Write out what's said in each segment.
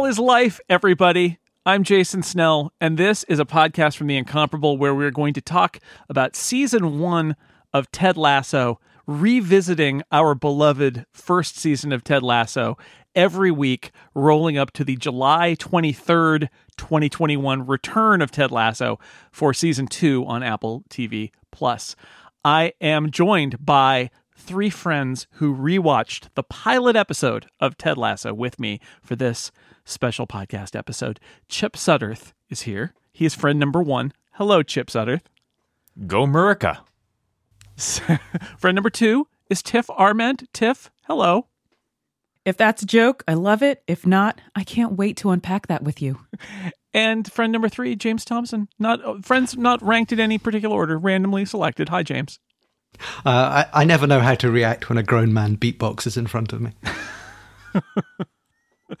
Snell is life, everybody. I'm Jason Snell, and this is a podcast from The Incomparable where we're going to talk about season one of Ted Lasso, revisiting our beloved first season of Ted Lasso every week, rolling up to the July 23rd, 2021 return of Ted Lasso for season two on Apple TV Plus. I am joined by three friends who rewatched the pilot episode of Ted Lasso with me for this special podcast episode. Chip Sudderth is here. He is friend number one. Hello, Chip Sudderth. Go Murica. friend number two is Tiff Arment. Tiff, hello. If that's a joke, I love it. If not, I can't wait to unpack that with you. And friend number three, James Thomson. Not uh, friends, not ranked in any particular order, randomly selected. Hi, James. Uh, I, I never know how to react when a grown man beatboxes in front of me.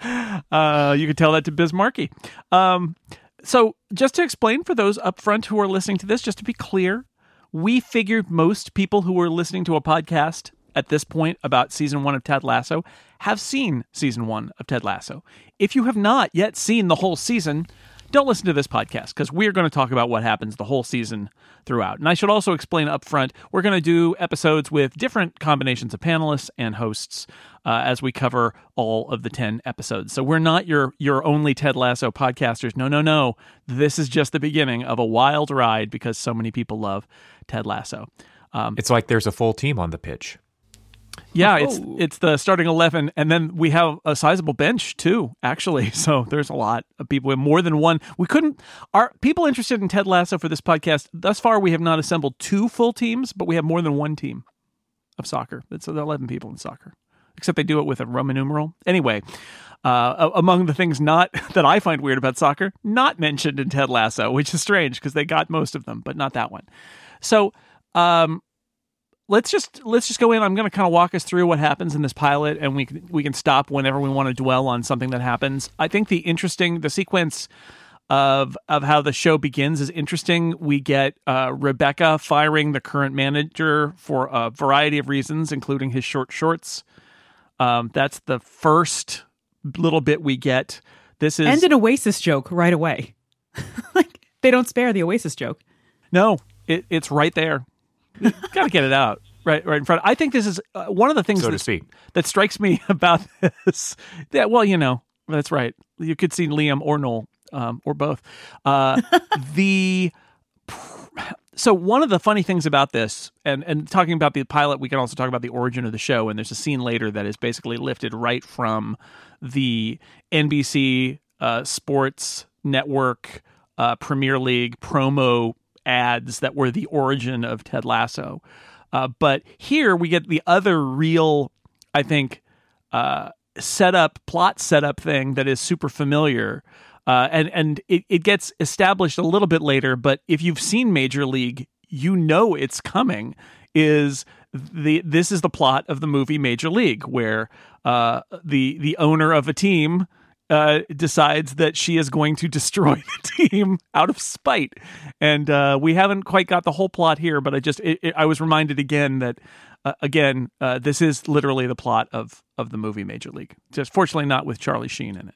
uh, you can tell that to Biz Markie. Um, so, just to explain for those up front who are listening to this, just to be clear, we figured most people who are listening to a podcast at this point about season one of Ted Lasso have seen season one of Ted Lasso. If you have not yet seen the whole season, don't listen to this podcast because we're going to talk about what happens the whole season throughout. And I should also explain up front we're going to do episodes with different combinations of panelists and hosts uh, as we cover all of the 10 episodes. So we're not your, your only Ted Lasso podcasters. No, no, no. This is just the beginning of a wild ride because so many people love Ted Lasso. Um, it's like there's a full team on the pitch. Yeah, it's oh. it's the starting eleven, and then we have a sizable bench too. Actually, so there's a lot of people more than one. We couldn't. Are people interested in Ted Lasso for this podcast? Thus far, we have not assembled two full teams, but we have more than one team of soccer. It's eleven people in soccer, except they do it with a Roman numeral. Anyway, uh, among the things not that I find weird about soccer, not mentioned in Ted Lasso, which is strange because they got most of them, but not that one. So. Um, let's just let's just go in. I'm going to kind of walk us through what happens in this pilot, and we can, we can stop whenever we want to dwell on something that happens. I think the interesting the sequence of of how the show begins is interesting. We get uh, Rebecca firing the current manager for a variety of reasons, including his short shorts. Um, that's the first little bit we get. This is and an Oasis joke right away. like they don't spare the Oasis joke. No, it, it's right there. Got to get it out right right in front. I think this is uh, one of the things so that, that strikes me about this. Yeah, well, you know, that's right. You could see Liam or Noel um, or both. Uh, the so one of the funny things about this, and and talking about the pilot, we can also talk about the origin of the show. And there's a scene later that is basically lifted right from the NBC uh, Sports Network uh, Premier League promo ads that were the origin of Ted Lasso. Uh, but here we get the other real, I think, uh, setup, plot setup thing that is super familiar. Uh, and and it, it gets established a little bit later, but if you've seen Major League, you know it's coming. Is the this is the plot of the movie Major League, where uh, the the owner of a team uh, decides that she is going to destroy the team out of spite. And uh, we haven't quite got the whole plot here, but I just it, it, I was reminded again that uh, again uh, this is literally the plot of of the movie Major League. Just fortunately not with Charlie Sheen in it.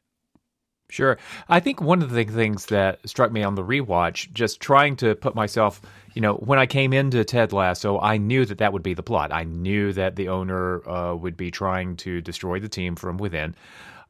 Sure. I think one of the things that struck me on the rewatch, just trying to put myself, you know, when I came into Ted Lasso, I knew that that would be the plot. I knew that the owner uh, would be trying to destroy the team from within.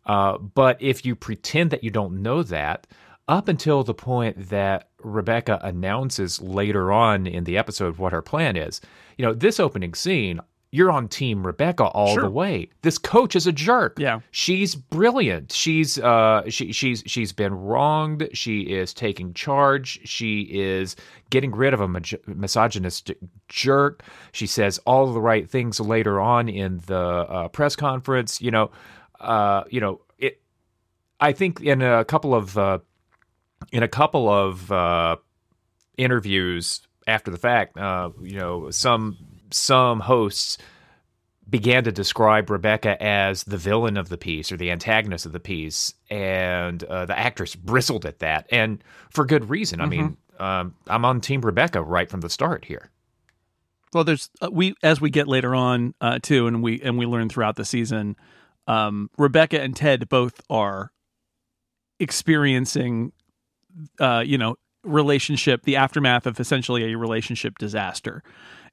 Uh, but if you pretend that you don't know that, up until the point that Rebecca announces later on in the episode what her plan is, you know, this opening scene, you're on team Rebecca all sure. the way. This coach is a jerk. Yeah. She's brilliant. She's uh she she's she's been wronged. She is taking charge. She is getting rid of a misogynistic jerk. She says all the right things later on in the uh, press conference, you know uh, you know, it. I think in a couple of uh, in a couple of uh, interviews after the fact, uh, you know, some some hosts began to describe Rebecca as the villain of the piece or the antagonist of the piece, and uh, the actress bristled at that, and for good reason. Mm-hmm. I mean, um, I'm on Team Rebecca right from the start here. Well, there's uh, we as we get later on uh, too, and we and we learn throughout the season um, Rebecca and Ted both are experiencing, uh, you know, relationship, the aftermath of essentially a relationship disaster.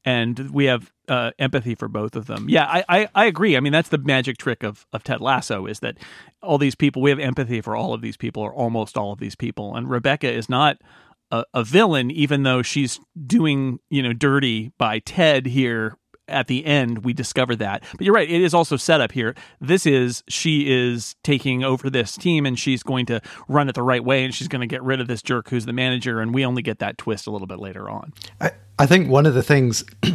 And we have uh, empathy for both of them. Yeah, I, I, I agree. I mean, that's the magic trick of, of Ted Lasso is that all these people, we have empathy for all of these people or almost all of these people. And Rebecca is not a, a villain, even though she's doing, you know, dirty by Ted here at the end we discover that. But you're right, it is also set up here. This is she is taking over this team and she's going to run it the right way and she's going to get rid of this jerk who's the manager and we only get that twist a little bit later on. I, I think one of the things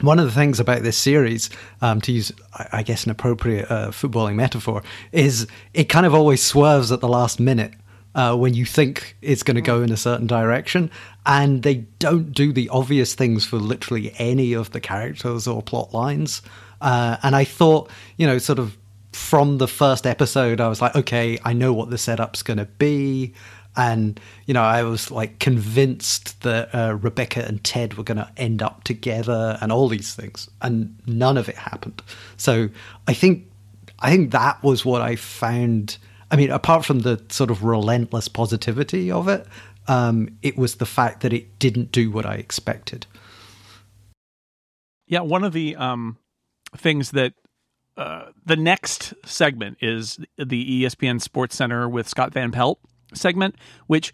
one of the things about this series, um, to use, I guess, an appropriate uh, footballing metaphor, is it kind of always swerves at the last minute uh, when you think it's going to go in a certain direction. And they don't do the obvious things for literally any of the characters or plot lines. Uh, and I thought, you know, sort of from the first episode, I was like, okay, I know what the setup's going to be. And, you know, I was like convinced that uh, Rebecca and Ted were going to end up together and all these things. And none of it happened. So I think, I think that was what I found I mean, apart from the sort of relentless positivity of it, um, it was the fact that it didn't do what I expected. Yeah, one of the um, things that uh, the next segment is the ESPN Sports Center with Scott Van Pelt segment, which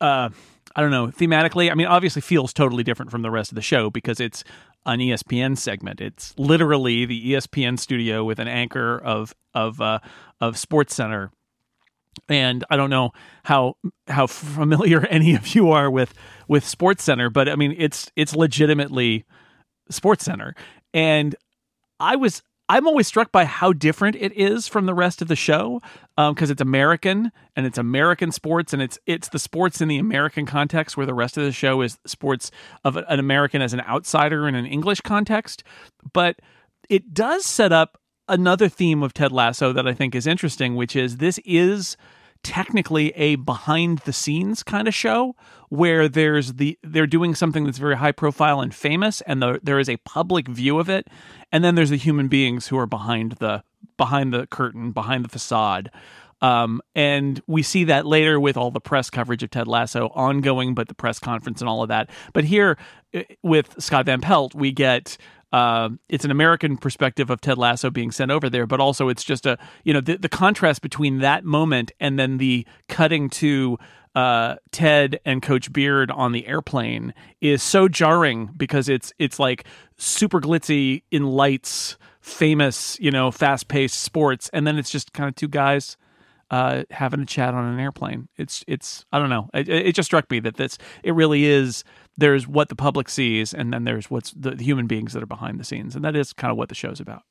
uh, I don't know thematically. I mean, obviously feels totally different from the rest of the show because it's an ESPN segment. It's literally the ESPN studio with an anchor of of uh, of Sports Center and I don't know how how familiar any of you are with with Sports Center, but I mean it's it's legitimately Sports Center, and I was I'm always struck by how different it is from the rest of the show because um, it's American and it's American sports and it's it's the sports in the American context where the rest of the show is sports of an American as an outsider in an English context, but it does set up another theme of Ted Lasso that I think is interesting, which is this is technically a behind the scenes kind of show where there's the they're doing something that's very high profile and famous and the, there is a public view of it and then there's the human beings who are behind the behind the curtain behind the facade um, and we see that later with all the press coverage of Ted Lasso ongoing, but the press conference and all of that. But here eh, with Scott Van Pelt, we get uh, it's an American perspective of Ted Lasso being sent over there, but also it's just a you know the, the contrast between that moment and then the cutting to uh, Ted and Coach Beard on the airplane is so jarring because it's it's like super glitzy in lights, famous you know fast paced sports, and then it's just kind of two guys uh, having a chat on an airplane. It's it's I don't know. It, it, just struck me that this it really is. There's what the public sees, and then there's what's the, the human beings that are behind the scenes, and that is kind of what the show's about.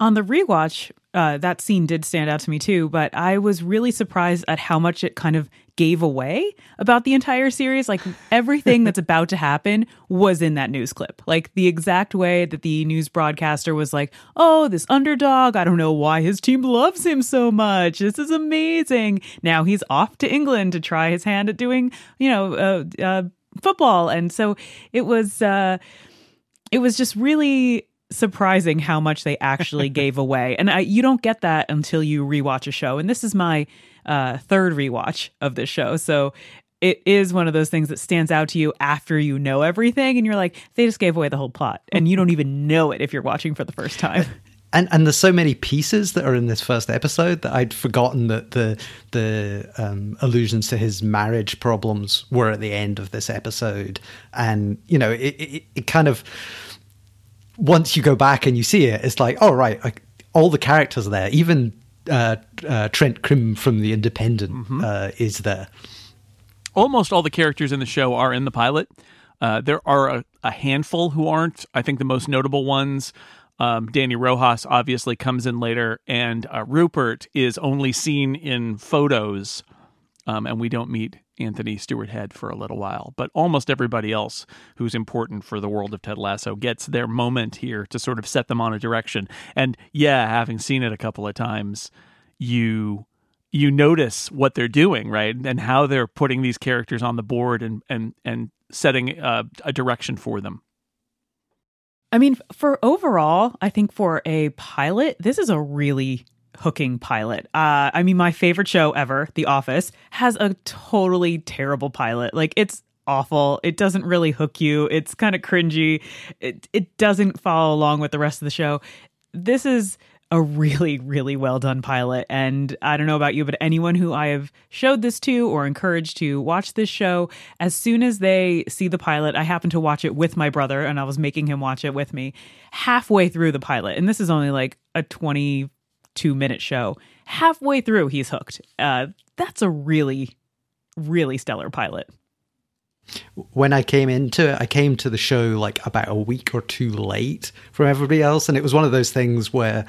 On the rewatch, uh, that scene did stand out to me too, but I was really surprised at how much it kind of gave away about the entire series. Like everything that's about to happen was in that news clip. Like the exact way that the news broadcaster was like, oh, this underdog, I don't know why his team loves him so much. This is amazing. Now he's off to England to try his hand at doing, you know, uh, uh, football. And so it was, uh, it was just really surprising how much they actually gave away. And I, you don't get that until you rewatch a show. And this is my uh, third rewatch of this show. So it is one of those things that stands out to you after you know everything. And you're like, they just gave away the whole plot. And you don't even know it if you're watching for the first time. And and there's so many pieces that are in this first episode that I'd forgotten that the the um, allusions to his marriage problems were at the end of this episode, and you know it, it, it kind of once you go back and you see it, it's like, oh right, like, all the characters are there. Even uh, uh, Trent Crimm from The Independent mm-hmm. uh, is there. Almost all the characters in the show are in the pilot. Uh, there are a, a, handful who aren't. I think the most notable ones. Um, Dani Rojas obviously comes in later, and uh, Rupert is only seen in photos, um, and we don't meet Anthony Stewart Head for a little while. But almost everybody else who's important for the world of Ted Lasso gets their moment here to sort of set them on a direction. And yeah, having seen it a couple of times, you you notice what they're doing, right? And how they're putting these characters on the board and and and setting uh, a direction for them. I mean, for overall, I think for a pilot, this is a really hooking pilot. Uh, I mean, my favorite show ever, The Office, has a totally terrible pilot. Like, it's awful. It doesn't really hook you. It's kind of cringy. It it doesn't follow along with the rest of the show. This is a really really well done pilot and I don't know about you but anyone who I have showed this to or encouraged to watch this show as soon as they see the pilot I happen to watch it with my brother and I was making him watch it with me halfway through the pilot and this is only like a 22 minute show halfway through he's hooked uh, that's a really really stellar pilot when I came into it, I came to the show like about a week or two late from everybody else. And it was one of those things where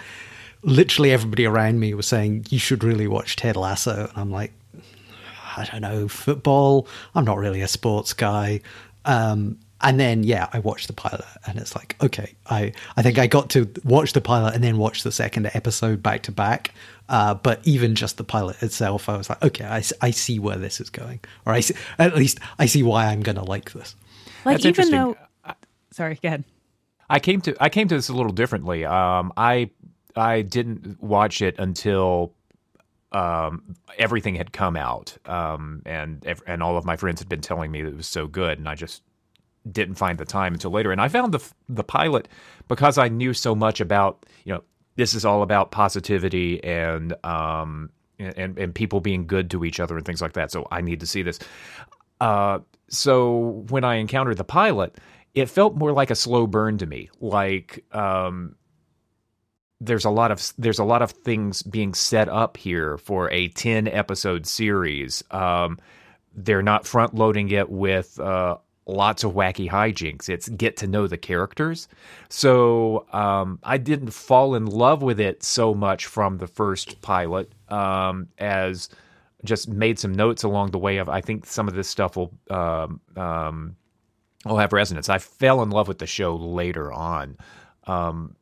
literally everybody around me was saying, You should really watch Ted Lasso. And I'm like, I don't know, football. I'm not really a sports guy. Um, and then yeah i watched the pilot and it's like okay i i think i got to watch the pilot and then watch the second episode back to back uh, but even just the pilot itself i was like okay I, I see where this is going or i see, at least i see why i'm gonna like this like That's even interesting. though sorry go ahead I came to I came to this a little differently. Um, I I didn't watch it until um, everything had come out, um, and and all of my friends had been telling me that it was so good, and I just didn't find the time until later. And I found the the pilot because I knew so much about you know this is all about positivity and um and and people being good to each other and things like that. So I need to see this. Uh, so when I encountered the pilot, it felt more like a slow burn to me. Like um, there's a lot of there's a lot of things being set up here for a ten episode series. Um, they're not front loading it with uh, lots of wacky hijinks. It's get to know the characters. So um, I didn't fall in love with it so much from the first pilot um, as just made some notes along the way of I think some of this stuff will um, um, will have resonance. I fell in love with the show later on. Um,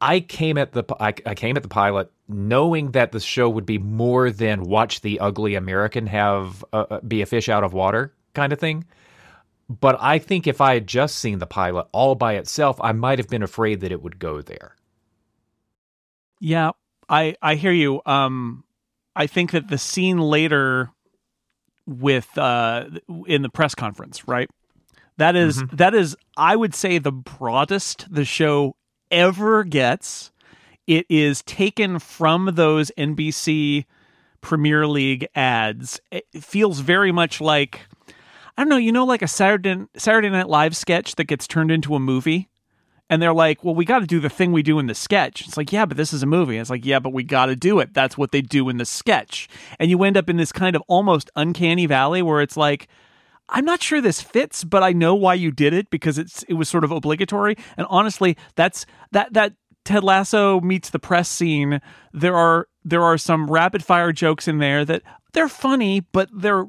I came at the I, I came at the pilot knowing that the show would be more than watch the ugly American have uh, uh, be a fish out of water kind of thing. But I think if I had just seen the pilot all by itself, I might have been afraid that it would go there. Yeah, I I hear you. Um, I think that the scene later with uh in the press conference, right? That is- that is I would say the broadest the show ever gets. It is taken from those NBC Premier League ads. It feels very much like I don't know, you know, like a Saturday Saturday Night Live sketch that gets turned into a movie, and they're like, "Well, we got to do the thing we do in the sketch." It's like, "Yeah, but this is a movie." It's like, "Yeah, but we got to do it. That's what they do in the sketch," and you end up in this kind of almost uncanny valley where it's like. I'm not sure this fits, but I know why you did it because it's it was sort of obligatory. And honestly, that's that that Ted Lasso meets the press scene. There are there are some rapid fire jokes in there that they're funny, but they're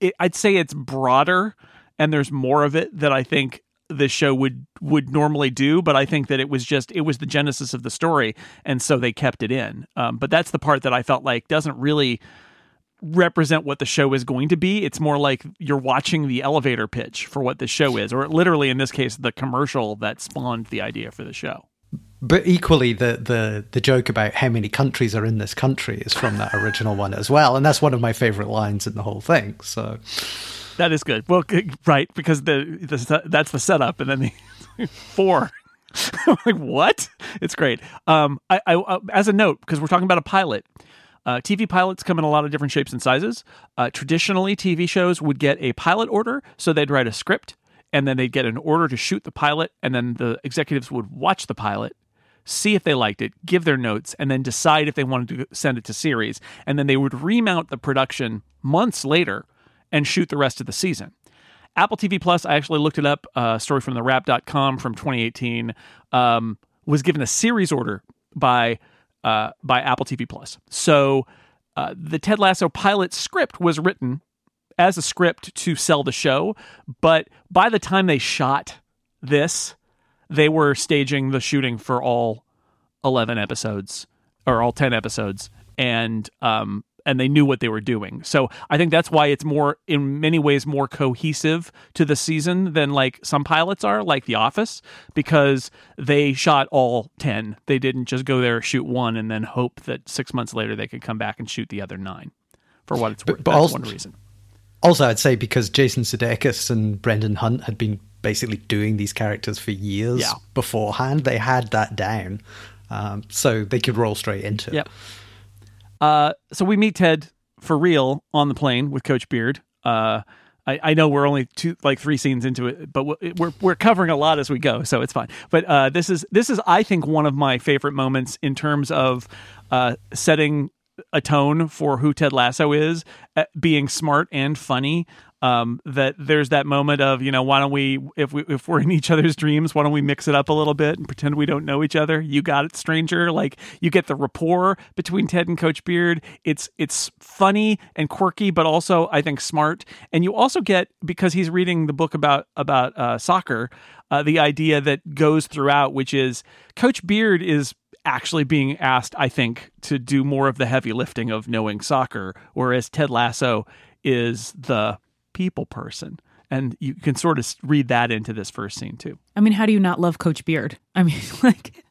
it, I'd say it's broader and there's more of it that I think the show would would normally do. But I think that it was just it was the genesis of the story, and so they kept it in. Um, but that's the part that I felt like doesn't really represent what the show is going to be. It's more like you're watching the elevator pitch for what the show is, or literally in this case, the commercial that spawned the idea for the show. But equally, the, the the joke about how many countries are in this country is from that original one as well, and that's one of my favorite lines in the whole thing. So That is good. Well, right, because the, the that's the setup, and then the four. like what? It's great. Um, I, I uh, as a note because we're talking about a pilot. Uh, TV pilots come in a lot of different shapes and sizes. Uh, traditionally, TV shows would get a pilot order, so they'd write a script, and then they'd get an order to shoot the pilot, and then the executives would watch the pilot, see if they liked it, give their notes, and then decide if they wanted to send it to series. And then they would remount the production months later and shoot the rest of the season. Apple TV Plus, I actually looked it up, a story from the wrap.com from 2018, um, was given a series order by uh, by Apple TV Plus. So uh, the Ted Lasso pilot script was written as a script to sell the show, but by the time they shot this, they were staging the shooting for all 11 episodes or all 10 episodes and um and they knew what they were doing. So I think that's why it's more, in many ways, more cohesive to the season than like some pilots are, like The Office, because they shot all 10. They didn't just go there, shoot one, and then hope that six months later they could come back and shoot the other nine for what it's worth. but that's also- one reason. Also, I'd say because Jason Sudeikis and Brendan Hunt had been basically doing these characters for years Yeah. beforehand, they had that down, um, so they could roll straight into it. Yep. Uh, so we meet Ted for real on the plane with Coach Beard. Uh, I, I know we're only two, like three scenes into it, but we're- we're we're covering a lot as we go, so it's fine. But uh, this is this is I think one of my favorite moments in terms of uh, setting a tone for who Ted Lasso is, uh, being smart and funny. Um, that there's that moment of you know why don't we if we if we're in each other's dreams why don't we mix it up a little bit and pretend we don't know each other? You got it stranger. Like you get the rapport between Ted and Coach Beard. It's it's funny and quirky but also I think smart. And you also get because he's reading the book about about uh, soccer uh, the idea that goes throughout which is Coach Beard is actually being asked, I think, to do more of the heavy lifting of knowing soccer, whereas Ted Lasso is the people person. And you can sort of read that into this first scene too. I mean, how do you not love Coach Beard? I mean, like,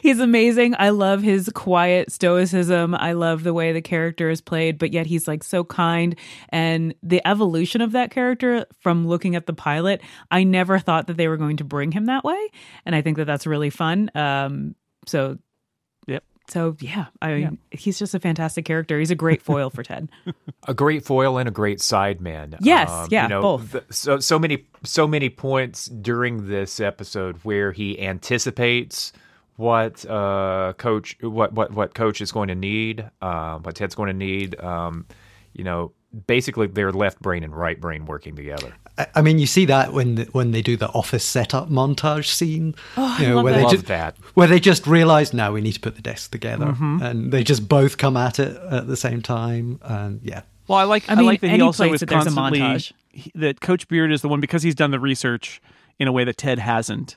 he's amazing. I love his quiet stoicism. I love the way the character is played, but yet he's like so kind. And the evolution of that character from looking at the pilot, I never thought that they were going to bring him that way. And I think that that's really fun. Um, so. So yeah, I mean, he's just a fantastic character. He's a great foil for Ted. a great foil and a great sideman. Yes, yeah, both. th- so so many so many points during this episode where he anticipates what uh, coach what what what coach is going to need, uh, what Ted's going to need. Um, you know, basically their left brain and right brain working together. I- I mean, you see that when the, when they do the office setup montage scene, Oh, I you know, love where that. they Love just that. where they just realize now we need to put the desks together, Mm-hmm. and they just both come at it at the same time, and yeah, Well, I like I, I mean, like that he any also place is that there's a constantly montage. he- that Coach Beard is the one because he's done the research in a way that Ted hasn't.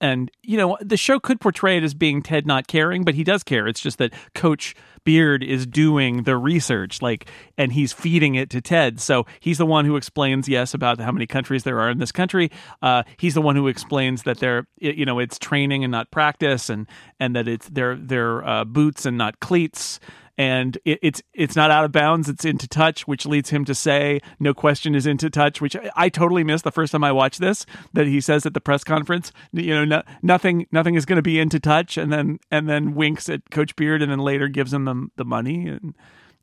And you know, the show could portray it as being Ted not caring, but he does care. It's just that Coach Beard is doing the research, like, and he's feeding it to Ted. So he's the one who explains, yes, about how many countries there are in this country. Uh, he's the one who explains that they're, you know, it's training and not practice, and and that it's they're they're uh, boots and not cleats and it, it's it's not out of bounds. It's into touch, which leads him to say, "No question is into touch," which I, I totally missed the first time I watched this. That he says at the press conference, you know, no, nothing nothing is going to be into touch, and then and then winks at Coach Beard, and then later gives him the the money and.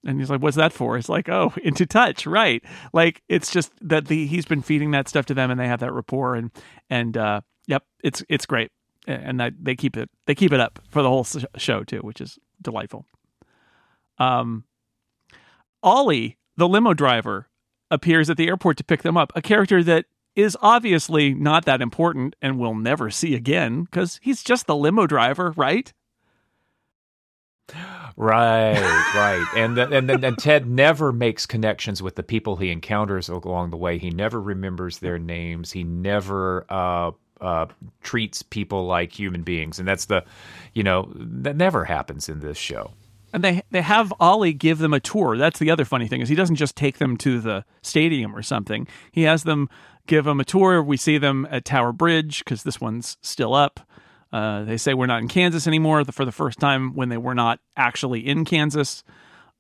And he's like, "What's that for?" It's like, "Oh, into touch, right?" Like it's just that the he's been feeding that stuff to them, and they have that rapport, and and uh, yep, it's it's great, and that they keep it they keep it up for the whole show too, which is delightful. Um, Ollie, the limo driver, appears at the airport to pick them up, a character that is obviously not that important and we'll never see again because he's just the limo driver, right? Right, right, and th- and and Ted never makes connections with the people he encounters along the way. He never remembers their names. He never uh, uh, treats people like human beings, and that's the, you know, that never happens in this show. And they they have Ollie give them a tour. That's the other funny thing is he doesn't just take them to the stadium or something. He has them give them a tour. We see them at Tower Bridge because this one's still up. Uh, they say we're not in Kansas anymore for the first time when they were not actually in Kansas.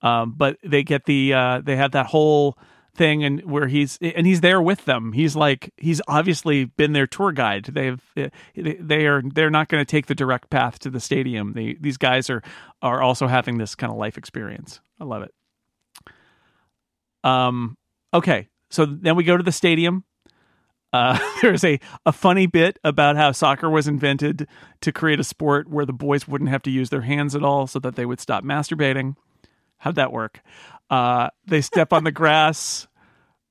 Um, but they get the uh, they have that whole thing and where he's and he's there with them. He's like he's obviously been their tour guide. They've they are they're not going to take the direct path to the stadium. They, these guys are are also having this kind of life experience. I love it. Um. Okay, so then we go to the stadium. Uh, there's a, a funny bit about how soccer was invented to create a sport where the boys wouldn't have to use their hands at all so that they would stop masturbating. How'd that work? Uh, they step on the grass,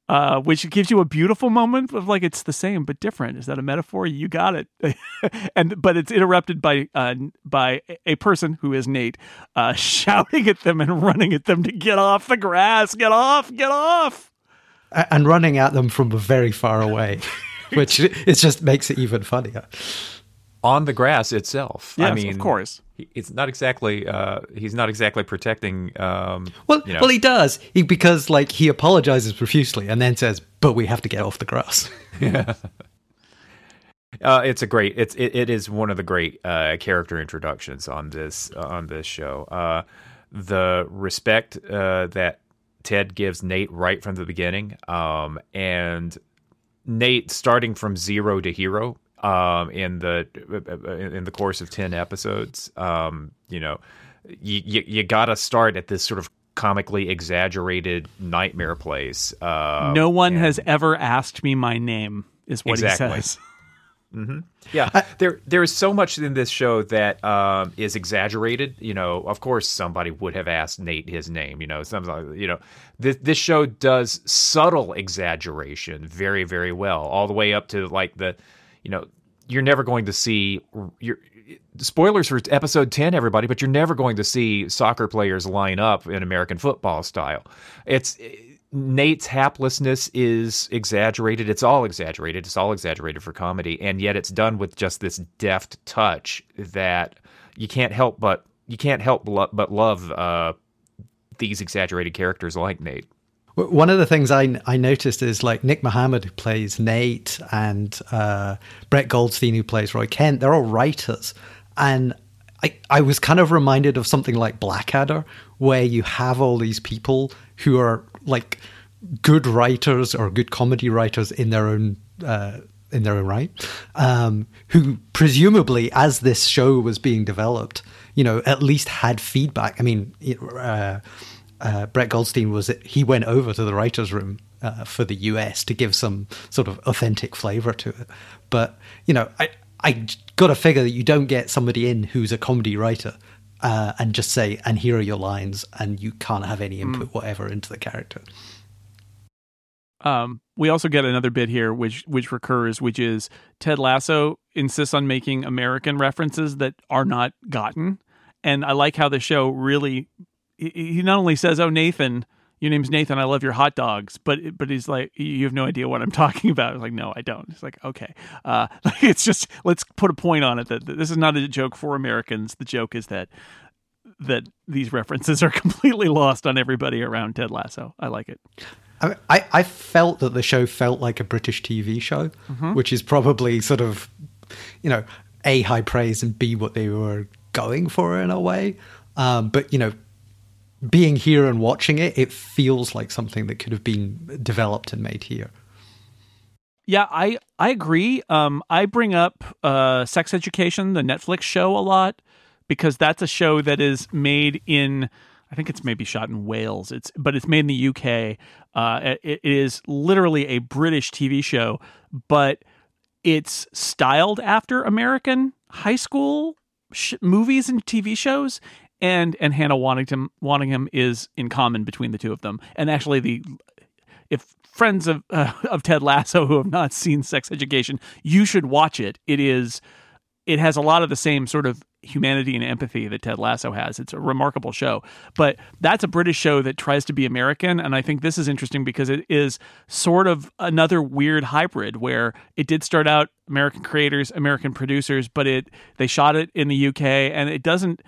uh, which gives you a beautiful moment of like it's the same but different. Is that a metaphor? You got it. and but it's interrupted by uh, by a person who is Nate uh, shouting at them and running at them to get off the grass. Get off! Get off! And running at them from very far away, which it just makes it even funnier. On the grass itself. Yes, I mean, of course. it's not exactly. Uh, he's not exactly protecting. Um, Well, you know, well, he does he, because like he apologizes profusely and then says, "But we have to get off the grass." Uh, it's a great. It's it, it is one of the great uh, character introductions on this uh, on this show. Uh, the respect uh, that Ted gives Nate right from the beginning, um, and Nate starting from zero to hero um, in the in the course of ten episodes. Um, you know, you you, you got to start at this sort of comically exaggerated nightmare place. Uh, no one and- has ever asked me my name, is what Exactly. he says. Yeah, there there is so much in this show that um, is exaggerated. You know, of course, somebody would have asked Nate his name. You know, something. You know, this this show does subtle exaggeration very very well, all the way up to like the, you know, you're never going to see your spoilers for episode 10 everybody but you're never going to see soccer players line up in american football style it's Nate's haplessness is exaggerated. It's all exaggerated. It's all exaggerated for comedy, and yet it's done with just this deft touch that you can't help but you can't help but love uh, these exaggerated characters like Nate. One of the things I, I noticed is like Nick Mohammed, who plays Nate, and uh, Brett Goldstein, who plays Roy Kent, they're all writers. And I, I was kind of reminded of something like Blackadder, where you have all these people who are like good writers or good comedy writers in their own. Uh, in their own right, um, who presumably, as this show was being developed, you know, at least had feedback. I mean, uh, uh, Brett Goldstein was he went over to the writers' room uh, for the US to give some sort of authentic flavor to it. But you know, I I got to figure that you don't get somebody in who's a comedy writer uh, and just say, "And here are your lines," and you can't have any input whatever into the character. Um, we also get another bit here, which which recurs, which is Ted Lasso insists on making American references that are not gotten, and I like how the show really. He he not only says, "Oh, Nathan, your name's Nathan. I love your hot dogs," but but he's like, "You have no idea what I'm talking about." I'm like, "No, I don't." It's like, okay, uh, it's just let's put a point on it that, that this is not a joke for Americans. The joke is that that these references are completely lost on everybody around Ted Lasso. I like it. I, I I felt that the show felt like a British TV show, which is probably sort of, you know, a high praise and b what they were going for in a way. Um, but you know, being here and watching it, it feels like something that could have been developed and made here. Yeah, I I agree. Um, I bring up uh, Sex Education, the Netflix show, a lot because that's a show that is made in. I think it's maybe shot in Wales. It's but it's made in the UK. Uh, it, it is literally a British TV show, but it's styled after American high school sh- movies and TV shows. And and Hannah Waddingham Waddingham is in common between the two of them. And actually, the if friends of uh, of Ted Lasso who have not seen Sex Education, you should watch it. It is it has a lot of the same sort of humanity and empathy that Ted Lasso has. It's a remarkable show. But that's a British show that tries to be American and I think this is interesting because it is sort of another weird hybrid where it did start out American creators, American producers, but it they shot it in the UK and it doesn't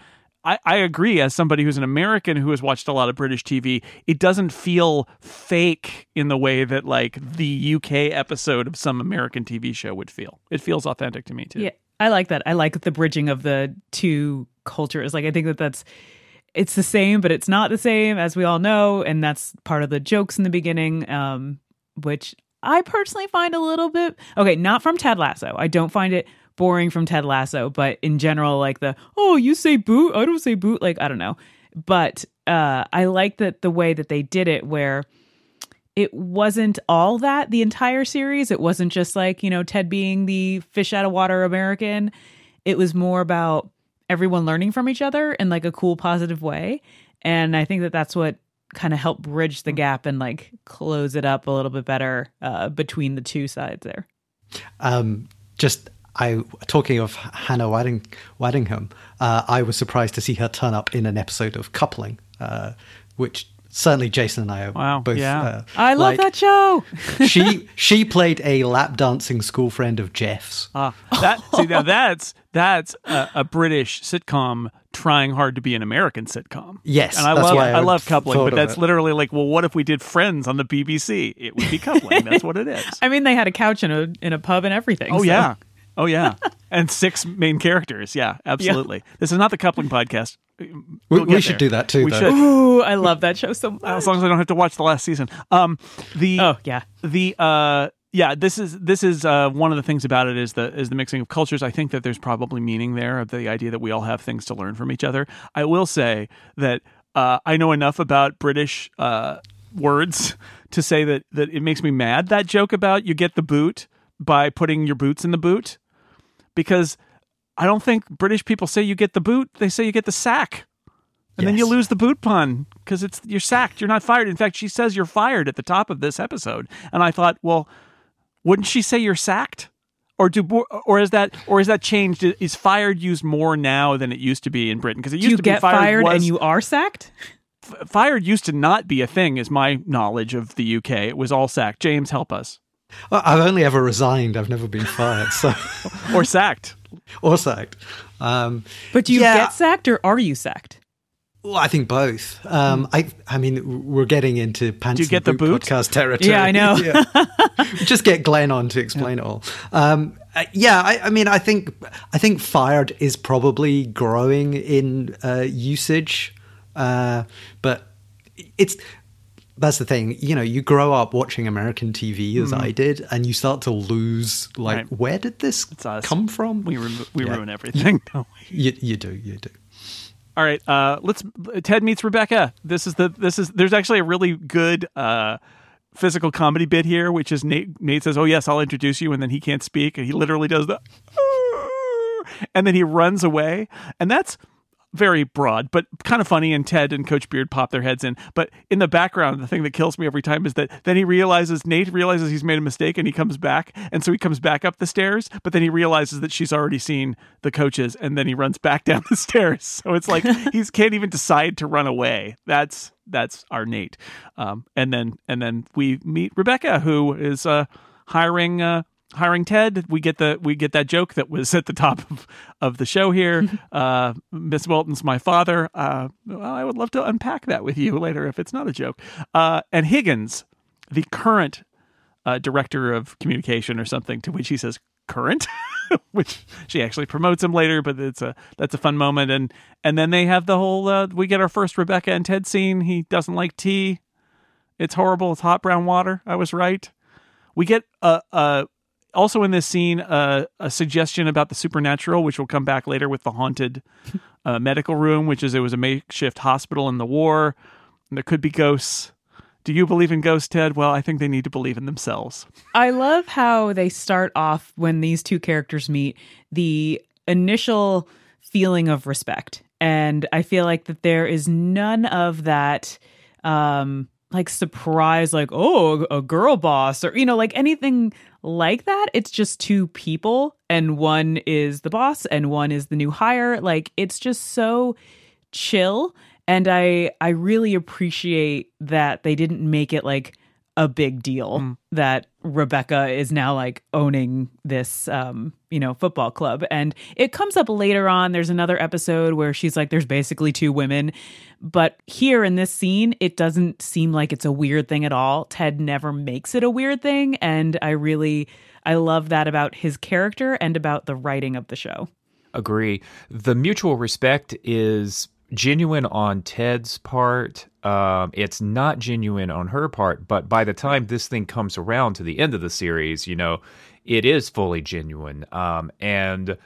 I, I agree as somebody who's an American who has watched a lot of British TV, it doesn't feel fake in the way that like the UK episode of some American TV show would feel. It feels authentic to me too. Yeah, I like that. I like the bridging of the two cultures. Like, I think that that's it's the same, but it's not the same, as we all know, and that's part of the jokes in the beginning, um, which I personally find a little bit okay. Not from Ted Lasso. I don't find it boring from Ted Lasso, but in general, like the oh, you say boot, I don't say boot. Like I don't know, but uh, I like that the way that they did it, where it wasn't all that the entire series. It wasn't just like, you know, Ted being the fish out of water American. It was more about everyone learning from each other in like a cool, positive way. And I think that that's what kind of helped bridge the gap and like close it up a little bit better uh, between the two sides there. Um, just I talking of Hannah Wadding, Waddingham, uh, I was surprised to see her turn up in an episode of Coupling, uh, which certainly Jason and I are Wow, both. yeah. uh, I love like- that show. she she played a lap dancing school friend of Jeff's. Ah, that see now that's that's a, a British sitcom trying hard to be an American sitcom. Yes, and I that's love why I I, love coupling, but that's it. literally like, well, what if we did Friends on the BBC? It would be coupling. that's what it is. I mean, they had a couch in a in a pub and everything. Oh so- yeah, oh yeah, and six main characters. Yeah, absolutely. This is not the coupling podcast. We, We'll we get should do that too. We though. should. Ooh, I love that show so much. as long as I don't have to watch the last season. Um, the Oh yeah. the uh yeah this is this is uh one of the things about it is the is the mixing of cultures i think that there's probably meaning there of the idea that we all have things to learn from each other i will say that uh i know enough about british uh words to say that that it makes me mad that joke about you get the boot by putting your boots in the boot because i don't think british people say you get the boot they say you get the sack and then you lose the boot pun because it's you're sacked. You're not fired. In fact, she says you're fired at the top of this episode. And I thought, well, wouldn't she say you're sacked? Or do or is that or is that changed? Is fired used more now than it used to be in Britain? Because it Do used you to be fired, fired was, and you are sacked? f- fired used to not be a thing. Is my knowledge of the UK? It was all sacked. James, help us. Well, I've only ever resigned. I've never been fired, so Or sacked. or sacked. Um, But do you Yeah. get sacked or are you sacked? well, I think both. Um, I, I mean, we're getting into pants. Do you and get the boot? podcast territory? Yeah, I know. Yeah. Just get Glenn on to explain it all. Um, uh, yeah, I, I mean, I think I think fired is probably growing in uh, usage, uh, but it's that's the thing. You know, you grow up watching American TV as I did, and you start to lose like. Right. where did this come from? We ru- we Yeah. ruin everything. we? You, you do, you do. All right, uh, let's. Ted meets Rebecca. This is the. This is. There's actually a really good uh, physical comedy bit here, which is Nate. Nate says, "Oh yes, I'll introduce you," and then he can't speak, and he literally does the, and then he runs away, and that's very broad, but kind of funny. And Ted and Coach Beard pop their heads in. But in the background, the thing that kills me every time is that then he realizes Nate realizes he's made a mistake, and he comes back, and so he comes back up the stairs. But then he realizes that she's already seen the coaches, and then he runs back down the stairs. So it's like he can't even decide to run away. That's that's our Nate. Um, and then and then we meet Rebecca, who is uh, hiring. Uh, hiring Ted, we get the we get that joke that was at the top of, of the show here. uh, Miss Welton's my father. Uh, well, I would love to unpack that with you later if it's not a joke. Uh, and Higgins, the current uh, director of communication or something, to which he says current, which she actually promotes him later. But it's a that's a fun moment. And and then they have the whole uh, we get our first Rebecca and Ted scene. He doesn't like tea. It's horrible. It's hot brown water. I was right. We get a, a also in this scene uh, a suggestion about the supernatural, which will come back later with the haunted uh, medical room, which is it was a makeshift hospital in the war. And there could be ghosts. Do you believe in ghosts, Ted? Well, I think they need to believe in themselves. I love how they start off when these two characters meet, the initial feeling of respect. And I feel like that there is none of that um like surprise like oh a girl boss or you know like anything like that. It's just two people and one is the boss and one is the new hire. Like it's just so chill and i i really appreciate that they didn't make it like a big deal that Rebecca is now like owning this um you know football club. And it comes up later on. There's another episode where she's like there's basically two women. But here in this scene it doesn't seem like it's a weird thing at all. Ted never makes it a weird thing. And I really I love that about his character and about the writing of the show. Agree. The mutual respect is genuine on Ted's part. Um, it's not genuine on her part, but by the time this thing comes around to the end of the series, you know, it is fully genuine. Um, and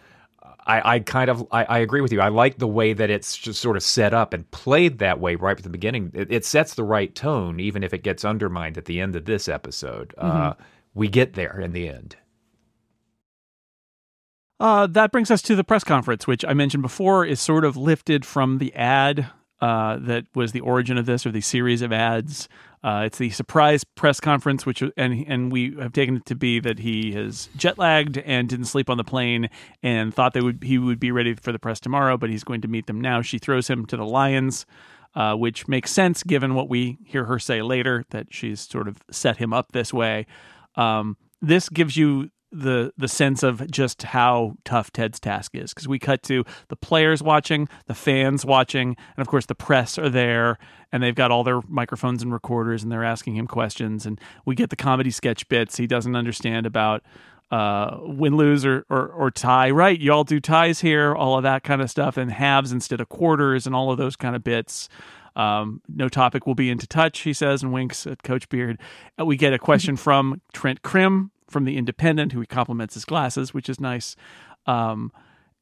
I, I kind of I, I agree with you. I like the way that it's just sort of set up and played that way right from the beginning. It, it sets the right tone, even if it gets undermined at the end of this episode. Uh, we get there in the end. Uh, that brings us to the press conference, which I mentioned before is sort of lifted from the ad uh, that was the origin of this, or the series of ads. Uh, it's the surprise press conference, which and and we have taken it to be that he has jet lagged and didn't sleep on the plane and thought they would he would be ready for the press tomorrow, but he's going to meet them now. She throws him to the lions. uh, which makes sense given what we hear her say later that she's sort of set him up this way. Um, this gives you the the sense of just how tough Ted's task is because we cut to the players watching, the fans watching, and of course the press are there and they've got all their microphones and recorders and they're asking him questions and we get the comedy sketch bits he doesn't understand about uh, win, lose, or, or, or tie. Right, you all do ties here, all of that kind of stuff, and halves instead of quarters, and all of those kind of bits. Um, no topic will be into touch, he says, and winks at Coach Beard. Uh, we get a question from Trent Crimm from the Independent, who he compliments his glasses, which is nice. Um,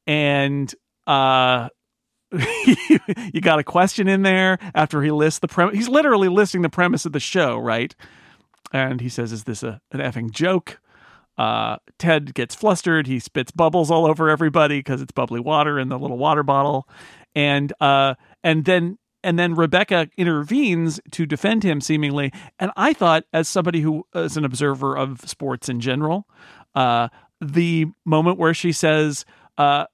and uh, you got a question in there after he lists the premise. He's literally listing the premise of the show, right? And he says, "Is this a an effing joke?" Uh, Ted gets flustered. He spits bubbles all over everybody because it's bubbly water in the little water bottle, and uh, and then and then Rebecca intervenes to defend him seemingly. And I thought, as somebody who is an observer of sports in general, uh, the moment where she says, uh,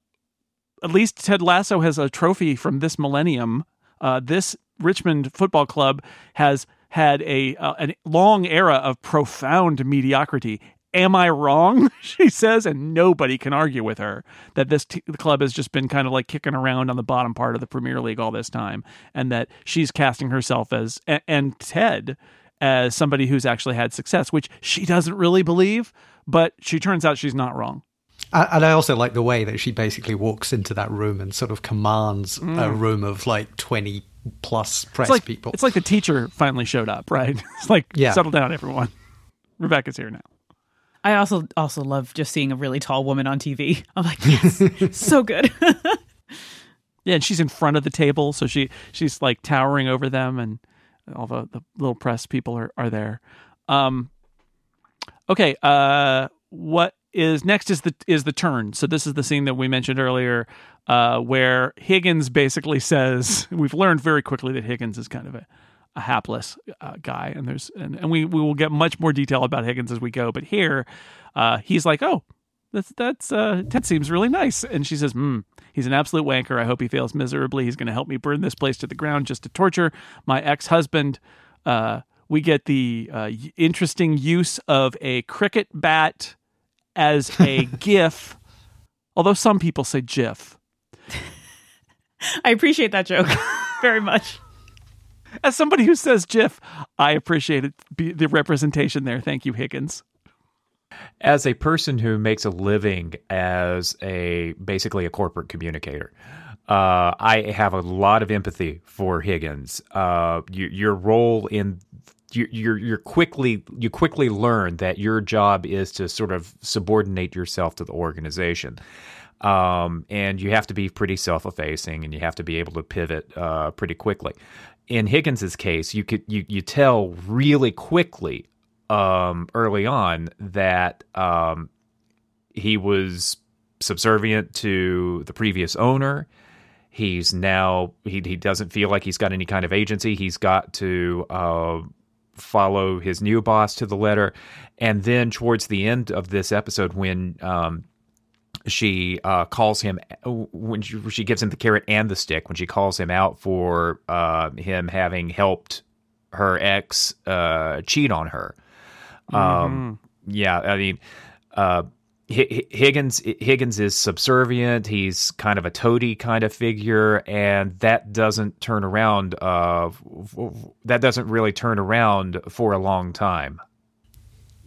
"At least Ted Lasso has a trophy from this millennium. Uh, this Richmond Football Club has." Had a uh, a long era of profound mediocrity, am I wrong? she says, and nobody can argue with her that this t- club has just been kind of like kicking around on the bottom part of the Premier League all this time, and that she's casting herself as and, and Ted as somebody who's actually had success, which she doesn't really believe, but she turns out she's not wrong. And I also like the way that she basically walks into that room and sort of commands mm. a room of like 20 plus press it's like, people. It's like the teacher finally showed up, right? It's like, yeah. settle down, everyone. Rebecca's here now. I also also love just seeing a really tall woman on TV. I'm like, yes, so good. yeah, and she's in front of the table, so she she's like towering over them, and all the, the little press people are are there. Um, okay, uh, what is next is the is the turn. So this is the scene that we mentioned earlier, uh, where Higgins basically says we've learned very quickly that Higgins is kind of a a hapless uh, guy, and there's and, and we we will get much more detail about Higgins as we go. But here, uh, he's like, oh, that's that's uh, Ted seems really nice, and she says, hmm, he's an absolute wanker. I hope he fails miserably. He's going to help me burn this place to the ground just to torture my ex husband. Uh, we get the uh, interesting use of a cricket bat as a GIF, although some people say GIF. I appreciate that joke very much. As somebody who says GIF, I appreciate the representation there. Thank you, Higgins. As a person who makes a living as a basically a corporate communicator, uh, I have a lot of empathy for Higgins. Uh, you, your role in you, you're you're quickly you quickly learn that your job is to sort of subordinate yourself to the organization. Um, and you have to be pretty self-effacing, and you have to be able to pivot uh, pretty quickly in Higgins's case, you could you you tell really quickly um, early on that um, he was subservient to the previous owner. He's now he he doesn't feel like he's got any kind of agency. He's got to uh, follow his new boss to the letter. And then towards the end of this episode, when um, she uh, calls him when she, she, gives him the carrot and the stick when she calls him out for uh, him having helped her ex uh, cheat on her. Um, mm-hmm. Yeah, I mean, uh, Higgins Higgins is subservient. He's kind of a toady kind of figure, and that doesn't turn around. Uh, that doesn't really turn around for a long time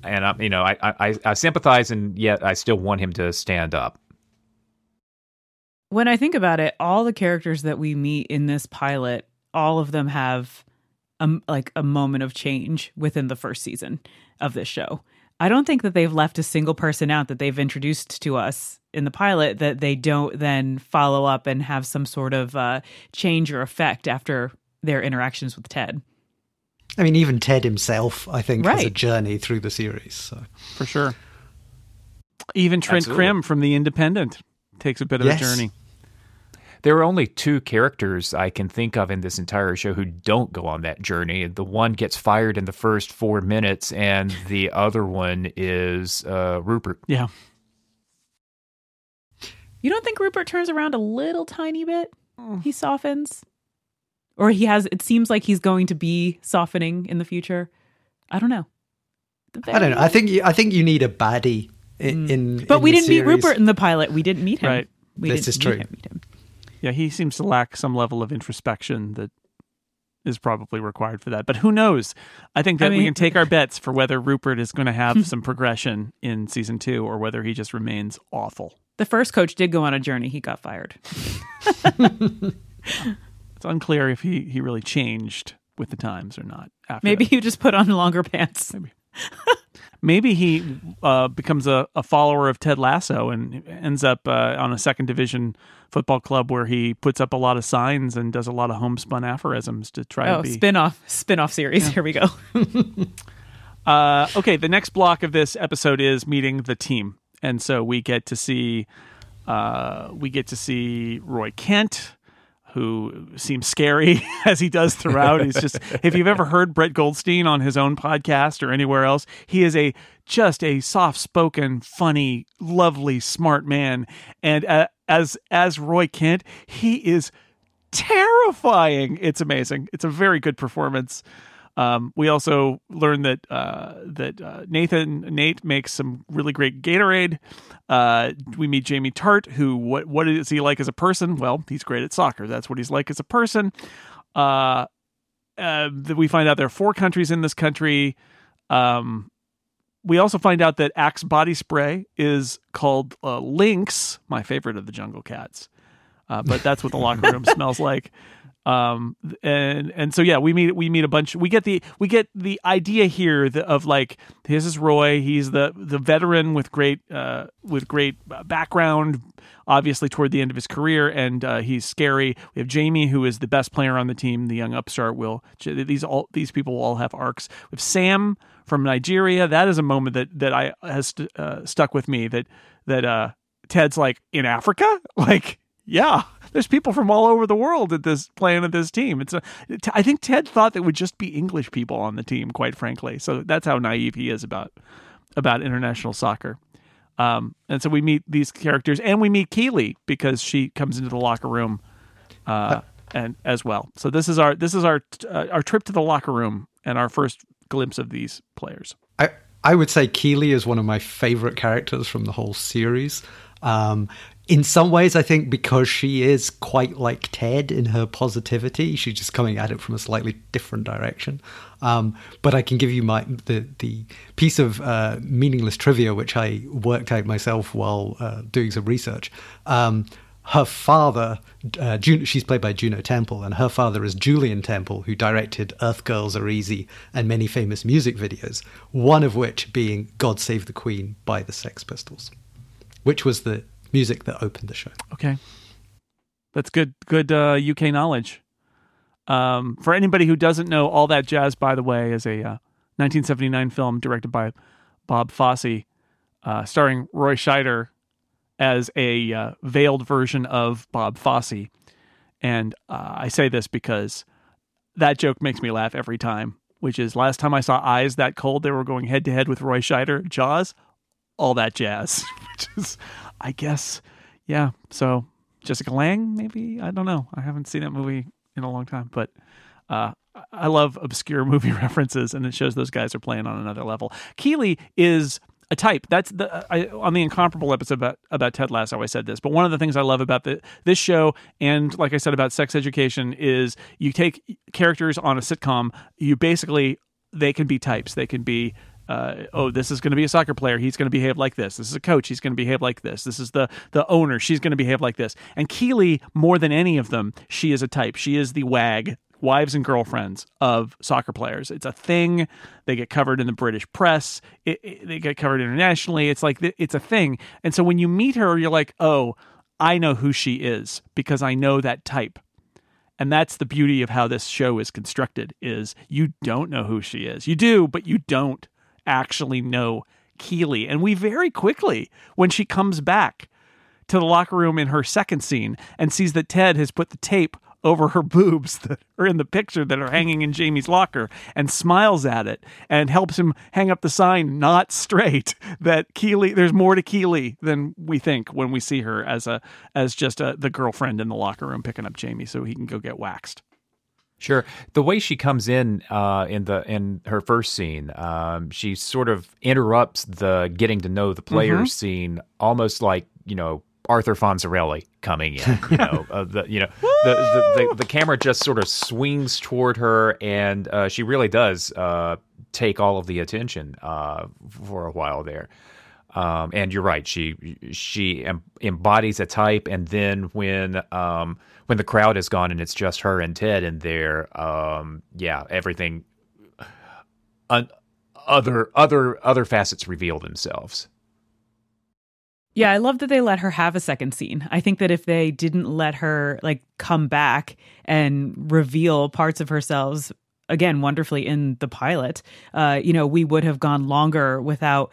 and I, you know, I, I, I sympathize, and yet I still want him to stand up. When I think about it, all the characters that we meet in this pilot, all of them have a, like a moment of change within the first season of this show. I don't think that they've left a single person out that they've introduced to us in the pilot that they don't then follow up and have some sort of uh, change or effect after their interactions with Ted. I mean, even Ted himself, I think, right. has a journey through the series. So. For sure. Even Trent Crimm from The Independent takes a bit of yes. a journey. There are only two characters I can think of in this entire show who don't go on that journey. The one gets fired in the first four minutes, and the other one is uh, Rupert. Yeah. You don't think Rupert turns around a little tiny bit? He softens? Or he has. It seems like he's going to be softening in the future. I don't know. I don't know. I think you, I think you need a baddie in. in Mm. But in we the didn't meet. Rupert in the pilot. We didn't meet him. Right. We This didn't is meet true. him, meet him. Yeah, he seems to lack some level of introspection that is probably required for that. But who knows? I think I that we can take our bets for whether Rupert is going to have some progression in season two or whether he just remains awful. The first coach did go on a journey. He got fired. It's unclear if he, he really changed with the times or not. After Maybe that. he just put on longer pants. maybe he uh, becomes a, a follower of Ted Lasso and ends up uh, on a second division football club where he puts up a lot of signs and does a lot of homespun aphorisms to try Oh, to be spin-off spin-off series. Here we go. Uh, okay, the next block of this episode is meeting the team, and so we get to see uh, we get to see Roy Kent, who seems scary as he does throughout. He's just if you've ever heard Brett Goldstein on his own podcast or anywhere else, he is a just a soft spoken, funny, lovely, smart man, and uh, as as Roy Kent, he is terrifying. It's amazing. It's a very good performance. Um, we also learned that uh, that uh, Nathan Nate makes some really great Gatorade. Uh, we meet Jamie Tartt, who what what is he like as a person? Well, he's great at soccer. That's what he's like as a person. Uh, uh, that we find out there are four countries in this country. Um, we also find out that Axe body spray is called uh, Lynx, my favorite of the jungle cats. Uh, but that's what the locker room smells like. Um, and and so yeah, we meet we meet a bunch. We get the we get the idea here of like this is Roy. He's the the veteran with great uh, with great background. Obviously, toward the end of his career, and uh, he's scary. We have Jamie, who is the best player on the team, the young upstart. Will these all these people will all have arcs. We have Sam from Nigeria. That is a moment that that I has uh, stuck with me. That that uh, Ted's like in Africa, like yeah, there's people from all over the world at this playing at this team. It's a, I think Ted thought there would just be English people on the team, quite frankly. So that's how naive he is about about international soccer. Um, and so we meet these characters, and we meet Keeley because she comes into the locker room, uh, and as well. So this is our this is our uh, our trip to the locker room and our first glimpse of these players. I I would say Keeley is one of my favorite characters from the whole series. Um, in some ways, I think because she is quite like Ted in her positivity, she's just coming at it from a slightly different direction. Um, but I can give you my the the piece of uh, meaningless trivia which I worked out myself while uh, doing some research. Um, her father, uh, she's played by Juno Temple, and her father is Julien Temple, who directed Earth Girls Are Easy and many famous music videos, one of which being God Save the Queen by the Sex Pistols, which was the music that opened the show. Okay, that's good. Good uh, UK knowledge. Um, for anybody who doesn't know, all that jazz, by the way, is a uh, 1979 film directed by Bob Fosse, uh, starring Roy Scheider as a uh, veiled version of Bob Fosse. And uh, I say this because that joke makes me laugh every time. Which is last time I saw Eyes That Cold, they were going head to head with Roy Scheider. Jaws, all that jazz. Which is, I guess, yeah. So Jessica Lange, maybe I don't know. I haven't seen that movie in a long time, but uh, I love obscure movie references, and it shows those guys are playing on another level. Keeley is a type. That's the I, on the incomparable episode about about Ted Lasso. I said this, but one of the things I love about the, this show, and like I said about Sex Education, is you take characters on a sitcom. You basically they can be types. They can be uh, oh, this is going to be a soccer player. He's going to behave like this. This is a coach. He's going to behave like this. This is the the owner. She's going to behave like this. And Keeley, more than any of them, she is a type. She is the wag, wives and girlfriends of soccer players. It's a thing. They get covered in the British press. It, it, they get covered internationally. It's like it's a thing. And so when you meet her, you're like, oh, I know who she is because I know that type and that's the beauty of how this show is constructed is you don't know who she is you do but you don't actually know keeley and we very quickly when she comes back to the locker room in her second scene and sees that ted has put the tape over her boobs that are in the picture that are hanging in Jamie's locker and smiles at it and helps him hang up the sign not straight that Keeley there's more to Keeley than we think when we see her as a as just a, the girlfriend in the locker room picking up Jamie so he can go get waxed. Sure. The way she comes in uh, in the in her first scene, um, she sort of interrupts the getting to know the players Mm-hmm. scene, almost like you know Arthur Fonzarelli coming in. You know, uh, the you know the, the, the the camera just sort of swings toward her, and uh, she really does uh, take all of the attention uh, for a while there. Um, and you're right. She she em- embodies a type, and then when um, when the crowd is gone and it's just her and Ted in there, um, yeah, everything, un- other other other facets reveal themselves. Yeah, I love that they let her have a second scene. I think that if they didn't let her like come back and reveal parts of herself again wonderfully in the pilot, uh, you know, we would have gone longer without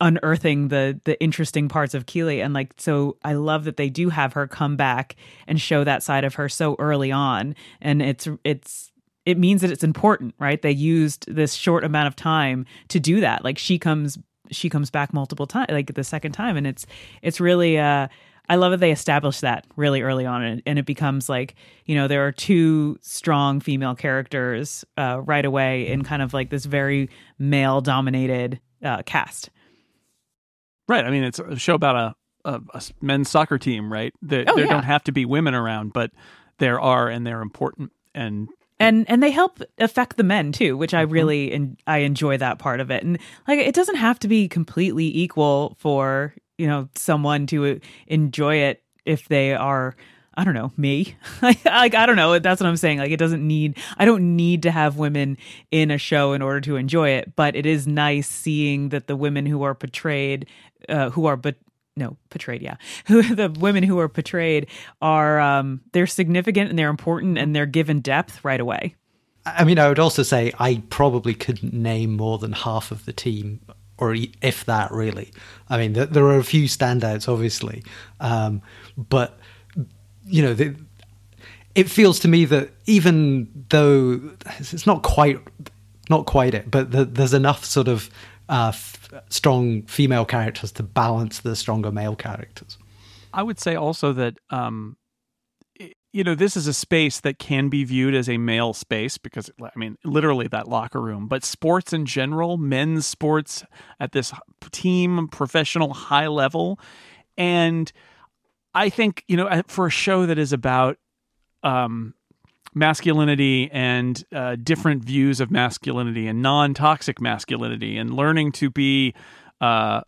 unearthing the the interesting parts of Keeley and like so I love that they do have her come back and show that side of her so early on and it's it's it means that it's important, right? They used this short amount of time to do that. Like she comes she comes back multiple times like the second time and it's it's really uh I love that they established that really early on, and, and it becomes like you know there are two strong female characters uh, right away in kind of like this very male dominated uh, cast. Right. I mean, it's a show about a, a, a men's soccer team, right? There, Oh, there yeah. don't have to be women around, but there are, and they're important. And and and they help affect the men too which Mm-hmm. i really and i enjoy that part of it and like it doesn't have to be completely equal for you know someone to enjoy it if they are i don't know me. Like i don't know. That's what i'm saying. Like it doesn't need i don't need to have women in a show in order to enjoy it but it is nice seeing that the women who are portrayed uh, who are but no portrayed yeah. Who the women who are portrayed are um they're significant and they're important and they're given depth right away. I mean, I would also say I probably couldn't name more than half of the team, or if that really. I mean, th- there are a few standouts, obviously, um, but you know, the, it feels to me that even though it's not quite, not quite it, but th there's enough sort of uh, f- strong female characters to balance the stronger male characters. I would say also that, um, you know, this is a space that can be viewed as a male space because, I mean, literally that locker room, but sports in general, men's sports at this team, professional, high level. And I think, you know, for a show that is about, um, masculinity and uh, different views of masculinity and non-toxic masculinity and learning to be uh,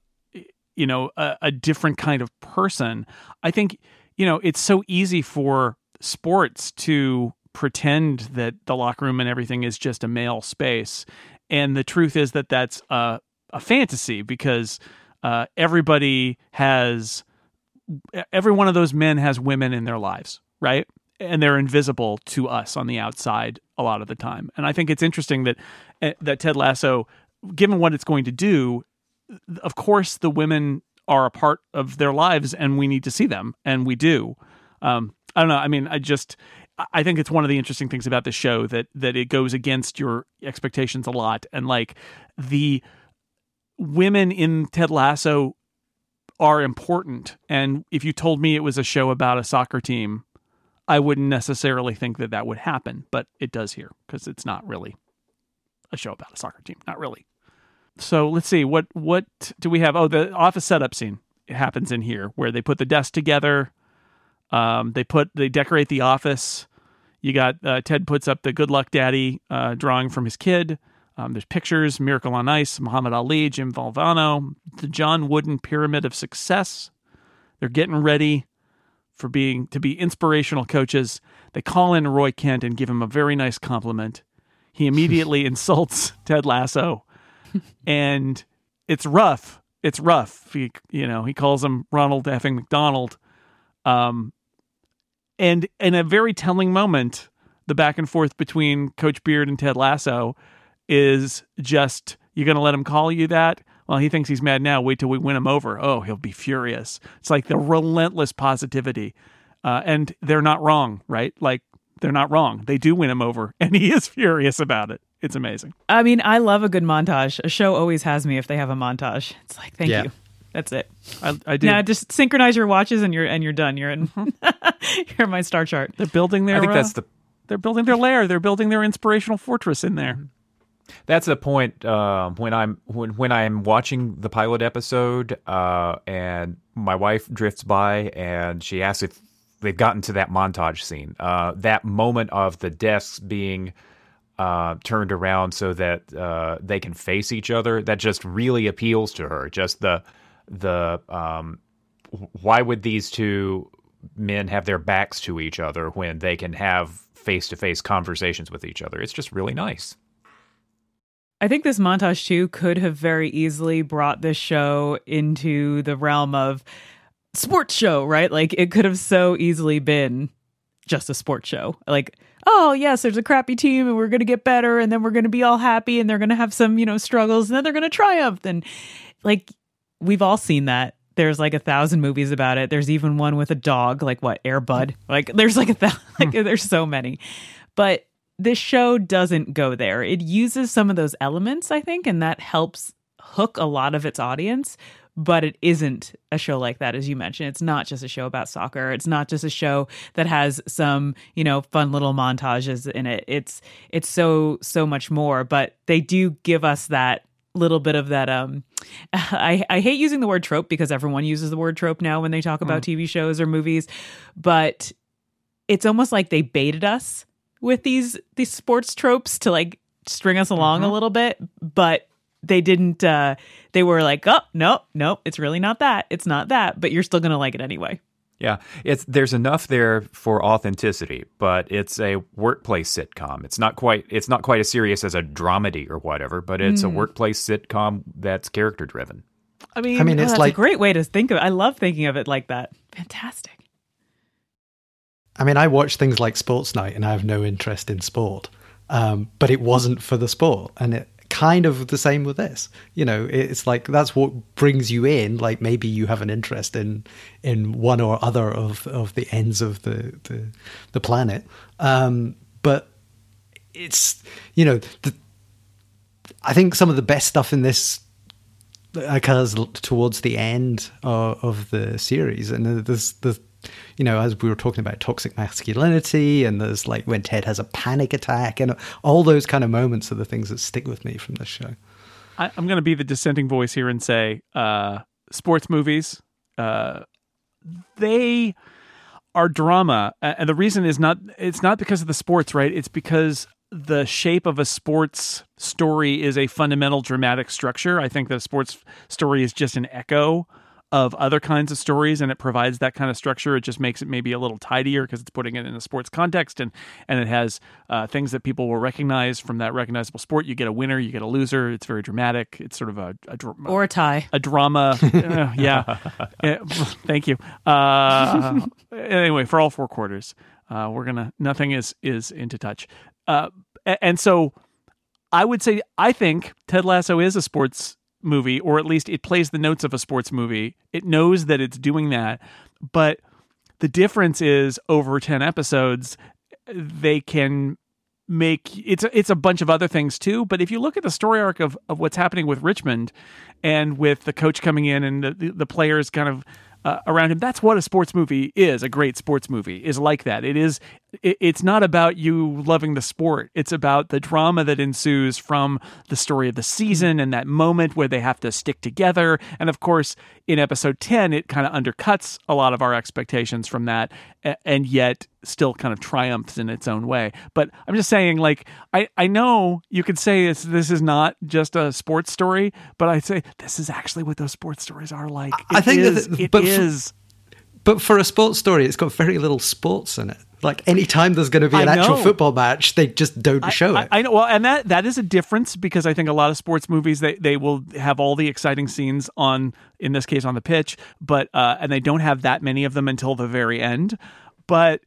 you know a, a different kind of person i think you know it's so easy for sports to pretend that the locker room and everything is just a male space. And the truth is that that's a, a fantasy because uh, everybody has every one of those men has women in their lives right? And they're invisible to us on the outside a lot of the time. And i think it's interesting that eh, that ted lasso given what it's going to do of course the women are a part of their lives and we need to see them and we do. Um i don't know i mean i just i think it's one of the interesting things about the show that that it goes against your expectations a lot. And like the women in ted lasso are important and if you told me it was a show about a soccer team i wouldn't necessarily think that that would happen but it does here because it's not really a show about a soccer team not really so let's see what what do we have? Oh, the office setup scene it happens in here where they put the desk together. Um, they put they decorate the office. You got uh, Ted puts up the Good Luck Daddy uh, drawing from his kid. Um, there's pictures, Miracle on Ice, Muhammad Ali, Jim Valvano, the John Wooden Pyramid of Success. They're getting ready for being to be inspirational coaches. They call in Roy Kent and give him a very nice compliment. He immediately insults Ted Lasso and it's rough. It's rough. He, you know, he calls him Ronald effing McDonald. Um, and in a very telling moment, the back and forth between Coach Beard and Ted Lasso is just, you're going to let him call you that? Well, he thinks he's mad now. Wait till we win him over. Oh, he'll be furious. It's like the relentless positivity. Uh, and they're not wrong, right? Like, they're not wrong. They do win him over, and he is furious about it. It's amazing. I mean, I love a good montage. A show always has me if they have a montage. It's like, thank Yeah. you. That's it. I, I do. Now just synchronize your watches and you're and you're done. You're in. you're in my star chart. They're building their. I think uh, that's the they're building their lair. They're building their inspirational fortress in there. That's the point uh, when I'm when when I'm watching the pilot episode, uh, and my wife drifts by and she asks if they've gotten to that montage scene, uh, that moment of the desks being uh, turned around so that uh, they can face each other. That just really appeals to her. Just the the um, why would these two men have their backs to each other when they can have face to face conversations with each other? It's just really nice. I think this montage too could have very easily brought this show into the realm of sports show, right? Like it could have so easily been just a sports show. Like, oh yes, there's a crappy team and we're gonna get better and then we're gonna be all happy and they're gonna have some, you know, struggles and then they're gonna triumph. And like we've all seen that. There's like a thousand movies about it. There's even one with a dog, like what, Air Bud? Like there's like a thousand like hmm. there's so many. But this show doesn't go there. It uses some of those elements, I think, and that helps hook a lot of its audience. But it isn't a show like that, as you mentioned. It's not just a show about soccer. It's not just a show that has some, you know, fun little montages in it. It's it's so so much more. But they do give us that little bit of that um I, I hate using the word trope because everyone uses the word trope now when they talk about mm. TV shows or movies, but it's almost like they baited us with these these sports tropes to like string us along mm-hmm. a little bit, but they didn't uh they were like, "Oh, no, no, it's really not that. It's not that, but you're still going to like it anyway." Yeah, it's there's enough there for authenticity, but it's a workplace sitcom. It's not quite it's not quite as serious as a dramedy or whatever, but it's mm. a workplace sitcom that's character driven. I mean, I mean, it's oh, like a great way to think of it. I love thinking of it like that. Fantastic. I mean, I watch things like Sports Night and I have no interest in sport, um, but it wasn't for the sport. And it kind of the same with this. You know, it's like that's what brings you in. Like maybe you have an interest in in one or other of, of the ends of the the, the planet, um, but it's you know the, I think some of the best stuff in this occurs towards the end of, of the series, and there's the you know, as we were talking about toxic masculinity, and there's like when Ted has a panic attack, and all those kind of moments are the things that stick with me from this show. I, am going to be the dissenting voice here and say, uh, sports movies, uh, they are drama, and the reason is not it's not because of the sports, right? It's because the shape of a sports story is a fundamental dramatic structure. I think a sports story is just an echo of other kinds of stories and it provides that kind of structure. It just makes it maybe a little tidier because it's putting it in a sports context and and it has uh, things that people will recognize from that recognizable sport. You get a winner you get a loser. It's very dramatic. It's sort of a, a or a tie. a drama. Uh, yeah. yeah. thank you. Uh, anyway for all four quarters uh, we're gonna nothing is is into touch. Uh, and so I would say I think Ted Lasso is a sports movie, or at least it plays the notes of a sports movie. It knows that it's doing that, but the difference is over 10 episodes, they can make it's a, it's a bunch of other things too but if you look at the story arc of, of what's happening with richmond and with the coach coming in and the, the players kind of uh, around him. That's what a sports movie is. A great sports movie is like that. It is. It, it's not about you loving the sport. It's about the drama that ensues from the story of the season and that moment where they have to stick together. And of course, in episode ten, it kind of undercuts a lot of our expectations from that, and yet still kind of triumphs in its own way. But I'm just saying, like, I, I know you could say this, this is not just a sports story, but I say this is actually what those sports stories are like. It I think is, that, but is. For, but for a sports story, it's got very little sports in it. Like anytime there's going to be an actual football match, they just don't I, show I, it. I know. Well, and that that is a difference because I think a lot of sports movies they they will have all the exciting scenes on in this case on the pitch, but uh, and they don't have that many of them until the very end. But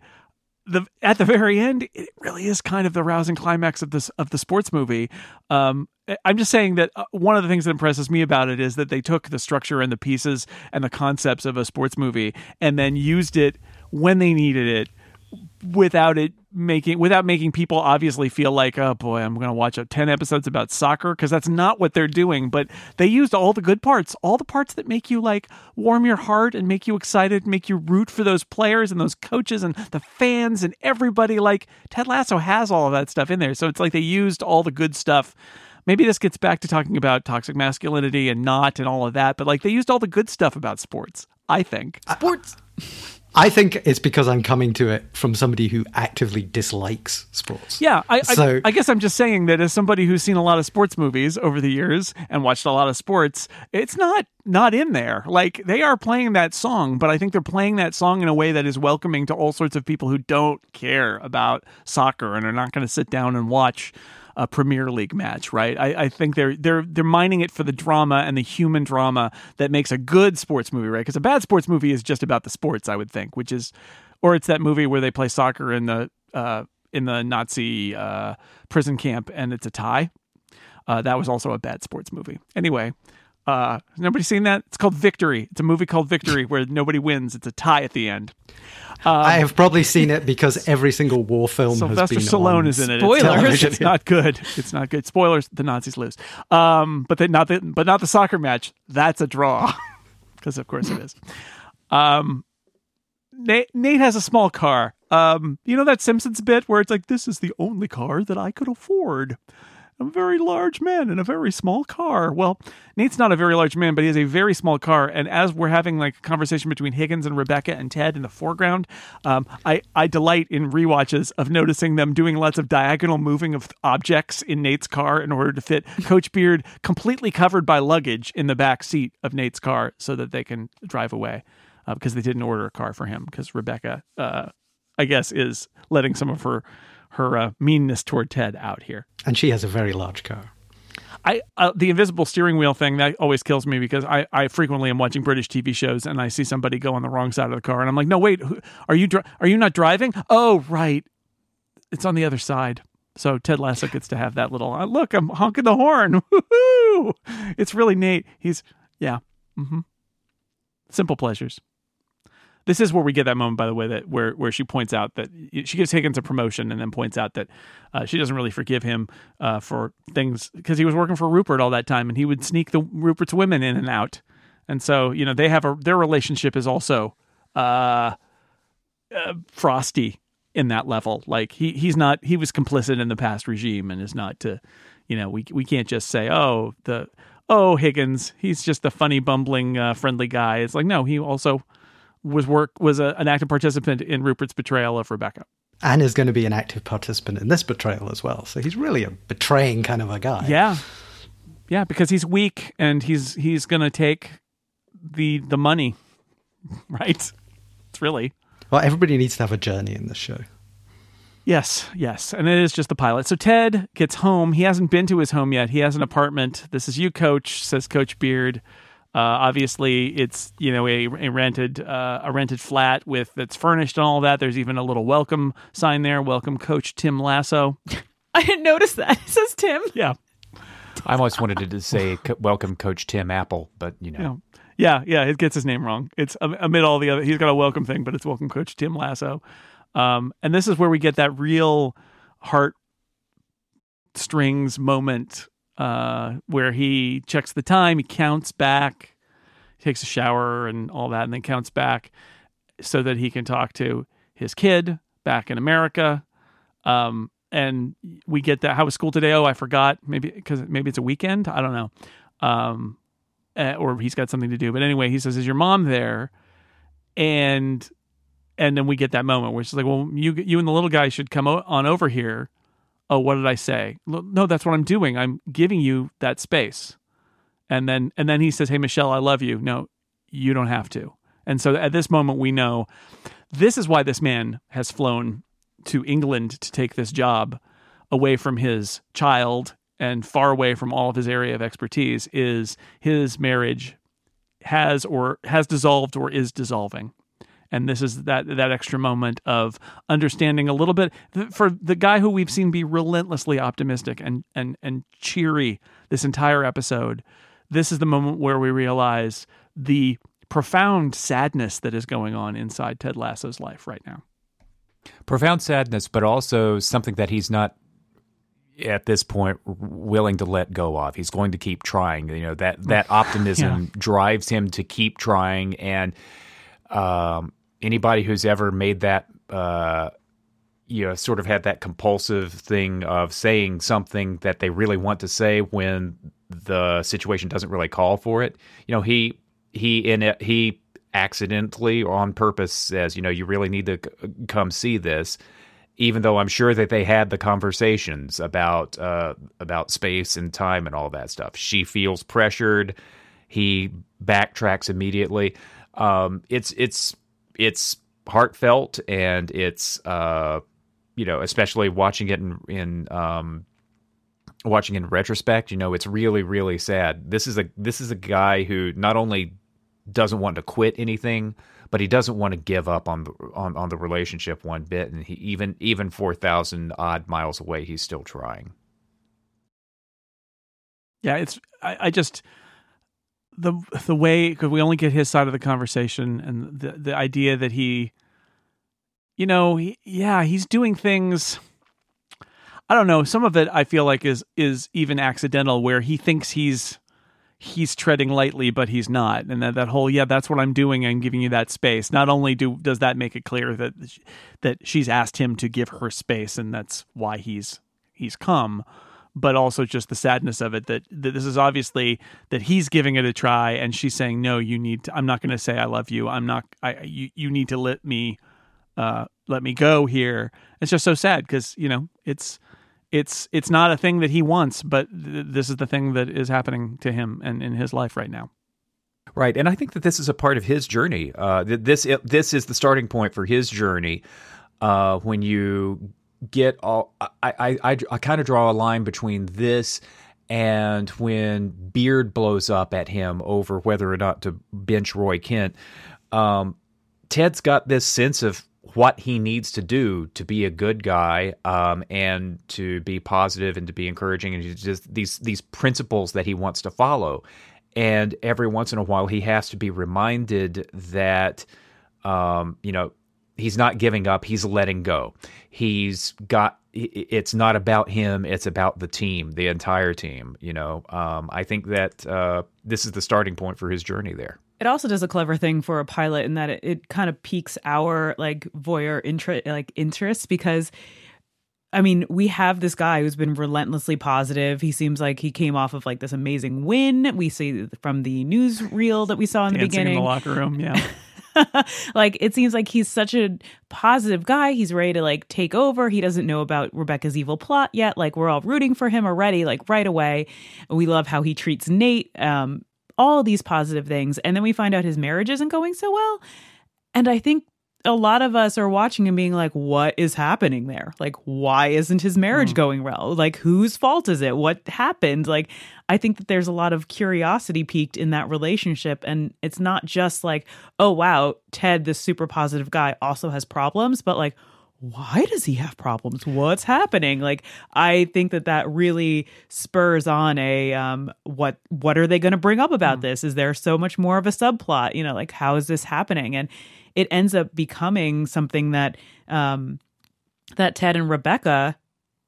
the at the very end, it really is kind of the rousing climax of this of the sports movie. Um, I'm just saying that uh, one of the things that impresses me about it is that they took the structure and the pieces and the concepts of a sports movie and then used it when they needed it without it making without making people obviously feel like oh boy i'm going to watch 10 episodes about soccer because that's not what they're doing. But they used all the good parts all the parts that make you like warm your heart and make you excited make you root for those players and those coaches and the fans and everybody. Like ted lasso has all of that stuff in there. So it's like they used all the good stuff. Maybe this gets back to talking about toxic masculinity and not and all of that but like they used all the good stuff about sports i think sports I think it's because I'm coming to it from somebody who actively dislikes sports. Yeah, I, So- I, I guess I'm just saying that as somebody who's seen a lot of sports movies over the years and watched a lot of sports, it's not not in there. Like they are playing that song, but I think they're playing that song in a way that is welcoming to all sorts of people who don't care about soccer and are not going to sit down and watch a Premier League match, right? I, I think they're they're they're mining it for the drama and the human drama that makes a good sports movie, right? Because a bad sports movie is just about the sports, I would think, which is, or it's that movie where they play soccer in the uh, in the Nazi uh, prison camp and it's a tie. Uh, that was also a bad sports movie. Anyway, uh, nobody seen that? It's called Victory. It's a movie called Victory where nobody wins. It's a tie at the end. I have probably seen it because every single war film Sylvester has been Stallone on is in it. Spoilers. It's, it's not good. It's not good. Spoilers: the Nazis lose. Um, but they, not the but not the soccer match. That's a draw, because of course it is. Um, Nate, Nate has a small car. Um, you know that Simpsons bit where it's like, "This is the only car that I could afford." A very large man in a very small car. Well, Nate's not a very large man, but he has a very small car. And as we're having like a conversation between Higgins and Rebecca and Ted in the foreground, um, I, I delight in rewatches of noticing them doing lots of diagonal moving of objects in Nate's car in order to fit Coach Beard completely covered by luggage in the back seat of Nate's car so that they can drive away uh, because they didn't order a car for him because Rebecca, uh, I guess, is letting some of her her uh, meanness toward Ted out here. And she has a very large car. I uh, the invisible steering wheel thing that always kills me because I, I frequently am watching British TV shows and I see somebody go on the wrong side of the car and I'm like, no, wait, who, are you dri- are you not driving? Oh, right, it's on the other side. So Ted Lasso gets to have that little uh, look. I'm honking the horn. Woo-hoo! It's really neat. He's yeah. hmm Simple pleasures. This is where we get that moment, by the way, that where where she points out that she gives Higgins a promotion and then points out that uh, she doesn't really forgive him uh, for things because he was working for Rupert all that time and he would sneak the Rupert's women in and out, and so you know they have a their relationship is also uh, uh, frosty in that level. Like he he's not he was complicit in the past regime and is not to, you know, we we can't just say oh the oh Higgins he's just a funny bumbling uh, friendly guy. It's like no he also was work was a, an active participant in Rupert's betrayal of Rebecca. And is going to be an active participant in this betrayal as well. So he's really a betraying kind of a guy. Yeah, yeah, because he's weak and he's he's gonna take the the money, right? It's really Well, everybody needs to have a journey in this show. Yes, yes. And it is just the pilot. So Ted gets home. He hasn't been to his home yet. He has an apartment. This is you, coach, says Coach Beard. Uh, obviously, it's you know a, a rented uh, a rented flat with that's furnished and all that. There's even a little welcome sign there. Welcome, Coach Tim Lasso. I didn't notice that. It says Tim. Yeah, I almost wanted to say welcome, Coach Tim Apple, but you know, yeah, yeah. It gets his name wrong. It's amid all the other. He's got a welcome thing, but it's welcome, Coach Tim Lasso. Um, and this is where we get that real heart strings moment uh, where he checks the time, he counts back, takes a shower and all that, and then counts back so that he can talk to his kid back in America. Um, and we get that. How was school today? Oh, I forgot. Maybe because maybe it's a weekend. I don't know. Um, uh, or he's got something to do. But anyway, he says, "Is your mom there?" And and then we get that moment where she's like, "Well, you you and the little guy should come o- on over here." Oh, what did I say? No, that's what I'm doing. I'm giving you that space. And then and then he says, "Hey, Michelle, I love you." No, you don't have to. And so at this moment, we know this is why this man has flown to England to take this job away from his child and far away from all of his area of expertise is his marriage has or has dissolved or is dissolving and this is that that extra moment of understanding a little bit for the guy who we've seen be relentlessly optimistic and and and cheery this entire episode this is the moment where we realize the profound sadness that is going on inside Ted Lasso's life right now Profound sadness, but also something that he's not at this point willing to let go of. He's going to keep trying. You know that that optimism yeah. drives him to keep trying. And um, anybody who's ever made that, uh, you know, sort of had that compulsive thing of saying something that they really want to say when the situation doesn't really call for it. You know, he he in it, he accidentally or on purpose says, you know, you really need to c- come see this even though I'm sure that they had the conversations about uh, about space and time and all that stuff. She feels pressured. He backtracks immediately. Um, it's it's it's heartfelt and it's uh, you know especially watching it in, in um, watching in retrospect. You know it's really really sad. This is a this is a guy who not only doesn't want to quit anything but he doesn't want to give up on the on, on the relationship one bit and he even even 4000 odd miles away he's still trying yeah it's i, I just the the way because we only get his side of the conversation and the the idea that he you know he, yeah he's doing things i don't know some of it i feel like is is even accidental where he thinks he's he's treading lightly, but he's not. And that, that whole, yeah, that's what I'm doing. I'm giving you that space. Not only do does that make it clear that that she's asked him to give her space, and that's why he's he's come, but also just the sadness of it that, that this is obviously that he's giving it a try, and she's saying, no, you need. To, I'm not going to say I love you. I'm not. I you you need to let me. Uh, let me go here. It's just so sad because you know it's it's it's not a thing that he wants, but th- this is the thing that is happening to him and in his life right now. Right, and I think that this is a part of his journey. Uh, this this is the starting point for his journey. Uh, when you get all, I I, I, I kind of draw a line between this and when Beard blows up at him over whether or not to bench Roy Kent. Um, Ted's got this sense of what he needs to do to be a good guy um, and to be positive and to be encouraging and just these these principles that he wants to follow and every once in a while he has to be reminded that um, you know he's not giving up he's letting go he's got it's not about him it's about the team the entire team you know um, i think that uh, this is the starting point for his journey there it also does a clever thing for a pilot in that it, it kind of piques our like voyeur interest like interest because I mean, we have this guy who's been relentlessly positive. He seems like he came off of like this amazing win. We see from the news reel that we saw in the beginning. in the locker room, yeah. like it seems like he's such a positive guy. He's ready to like take over. He doesn't know about Rebecca's evil plot yet. Like we're all rooting for him already, like right away. We love how he treats Nate. Um, all these positive things. And then we find out his marriage isn't going so well. And I think a lot of us are watching and being like, what is happening there? Like, why isn't his marriage mm. going well? Like, whose fault is it? What happened? Like, I think that there's a lot of curiosity peaked in that relationship. And it's not just like, oh, wow, Ted, this super positive guy, also has problems, but like, why does he have problems? What's happening? Like, I think that that really spurs on a um, what what are they going to bring up about mm. this? Is there so much more of a subplot? You know, like how is this happening? And it ends up becoming something that um, that Ted and Rebecca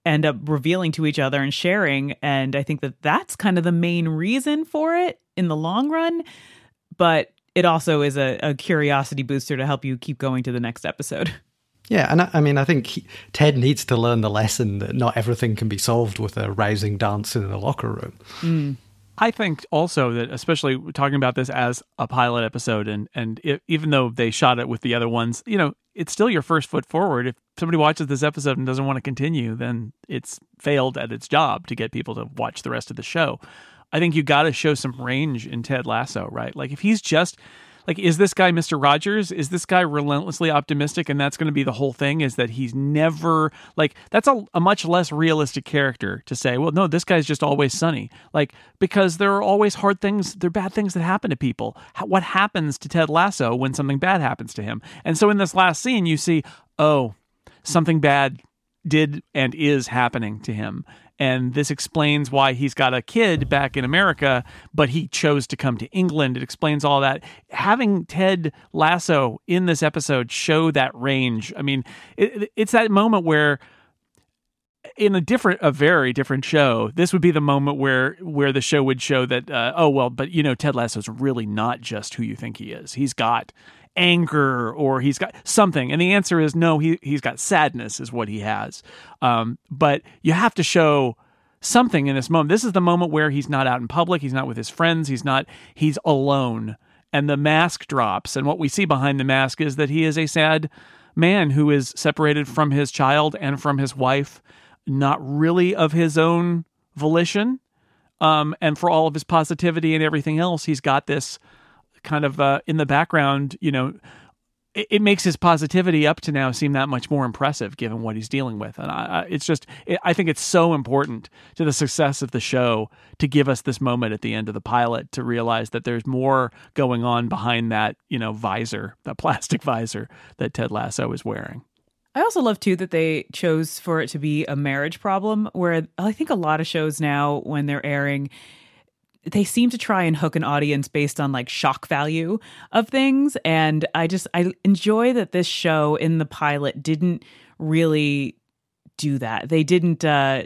end up revealing to each other and sharing. And I think that that's kind of the main reason for it in the long run. But it also is a, a curiosity booster to help you keep going to the next episode. Yeah, and I, I mean, I think he, Ted needs to learn the lesson that not everything can be solved with a rousing dance in the locker room. Mm. I think also that, especially talking about this as a pilot episode, and and it, even though they shot it with the other ones, you know, it's still your first foot forward. If somebody watches this episode and doesn't want to continue, then it's failed at its job to get people to watch the rest of the show. I think you got to show some range in Ted Lasso, right? Like if he's just like is this guy Mr. Rogers? Is this guy relentlessly optimistic and that's going to be the whole thing is that he's never like that's a, a much less realistic character to say, well, no, this guy's just always sunny. Like because there are always hard things, there are bad things that happen to people. what happens to Ted Lasso when something bad happens to him? And so in this last scene you see, oh, something bad did and is happening to him and this explains why he's got a kid back in America, but he chose to come to England. It explains all that. Having Ted Lasso in this episode show that range. I mean, it, it's that moment where in a different a very different show this would be the moment where where the show would show that uh, oh well but you know ted lasso's really not just who you think he is he's got anger or he's got something. And the answer is no he, he's got sadness is what he has. Um, but you have to show something in this moment. This is the moment where he's not out in public. He's not with his friends. He's not he's alone. And the mask drops. And what we see behind the mask is that he is a sad man who is separated from his child and from his wife not really of his own volition. Um, and for all of his positivity and everything else he's got this kind of uh, in the background, you know, it, it, makes his positivity up to now seem that much more impressive given what he's dealing with. And I, it's just, it, I think it's so important to the success of the show to give us this moment at the end of the pilot to realize that there's more going on behind that, you know, visor, that plastic visor that Ted Lasso is wearing. I also love too that they chose for it to be a marriage problem, where I think a lot of shows now, when they're airing, they seem to try and hook an audience based on like shock value of things and i just i enjoy that this show in the pilot didn't really do that they didn't uh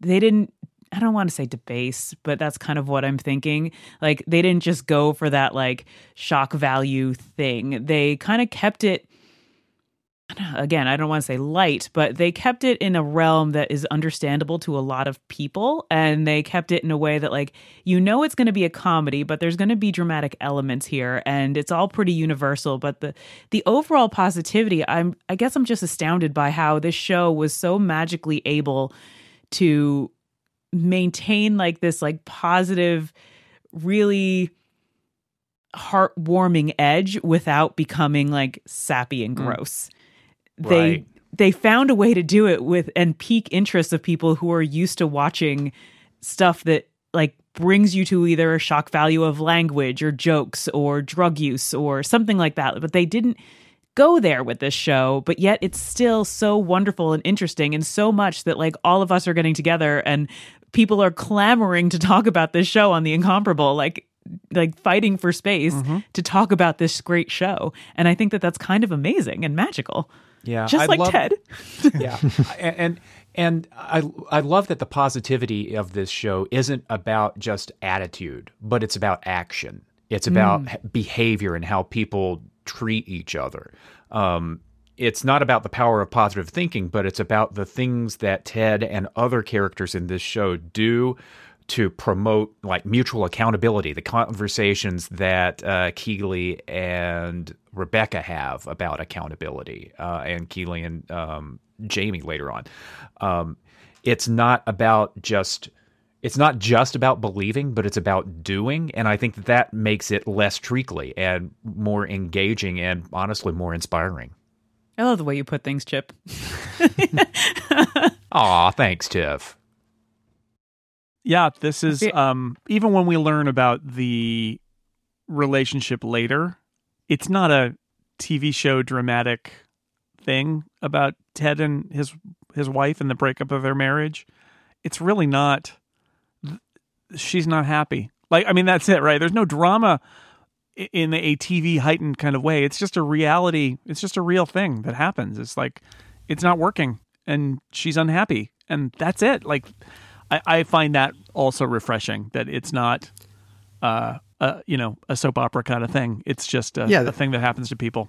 they didn't I don't want to say debase, but that's kind of what I'm thinking. Like they didn't just go for that like shock value thing. They kind of kept it again, I don't want to say light, but they kept it in a realm that is understandable to a lot of people. And they kept it in a way that, like, you know, it's going to be a comedy, but there's going to be dramatic elements here. And it's all pretty universal. But the, the overall positivity, I'm, I guess I'm just astounded by how this show was so magically able to maintain, like, this, like, positive, really heartwarming edge without becoming like sappy and mm. gross. Mm they right. they found a way to do it with and pique interest of people who are used to watching stuff that like brings you to either a shock value of language or jokes or drug use or something like that but they didn't go there with this show but yet it's still so wonderful and interesting and so much that like all of us are getting together and people are clamoring to talk about this show on the incomparable like like fighting for space mm-hmm. to talk about this great show and i think that that's kind of amazing and magical yeah, just I like love, Ted. yeah, and and I I love that the positivity of this show isn't about just attitude, but it's about action. It's about mm. behavior and how people treat each other. Um, it's not about the power of positive thinking, but it's about the things that Ted and other characters in this show do to promote like mutual accountability, the conversations that uh, Keeley and Rebecca have about accountability, uh, and Keeley and um, Jamie later on. Um, it's not about just it's not just about believing, but it's about doing, and I think that that makes it less treacly and more engaging, and honestly more inspiring. I love the way you put things, Chip. Aw, thanks, Tiff. Yeah, this is um even when we learn about the relationship later, it's not a TV show dramatic thing about Ted and his his wife and the breakup of their marriage. It's really not she's not happy. Like I mean that's it, right? There's no drama in a TV heightened kind of way. It's just a reality. It's just a real thing that happens. It's like it's not working and she's unhappy and that's it. Like I, I find that also refreshing that it's not, uh, uh, you know, a soap opera kind of thing. It's just a, yeah, a thing that happens to people.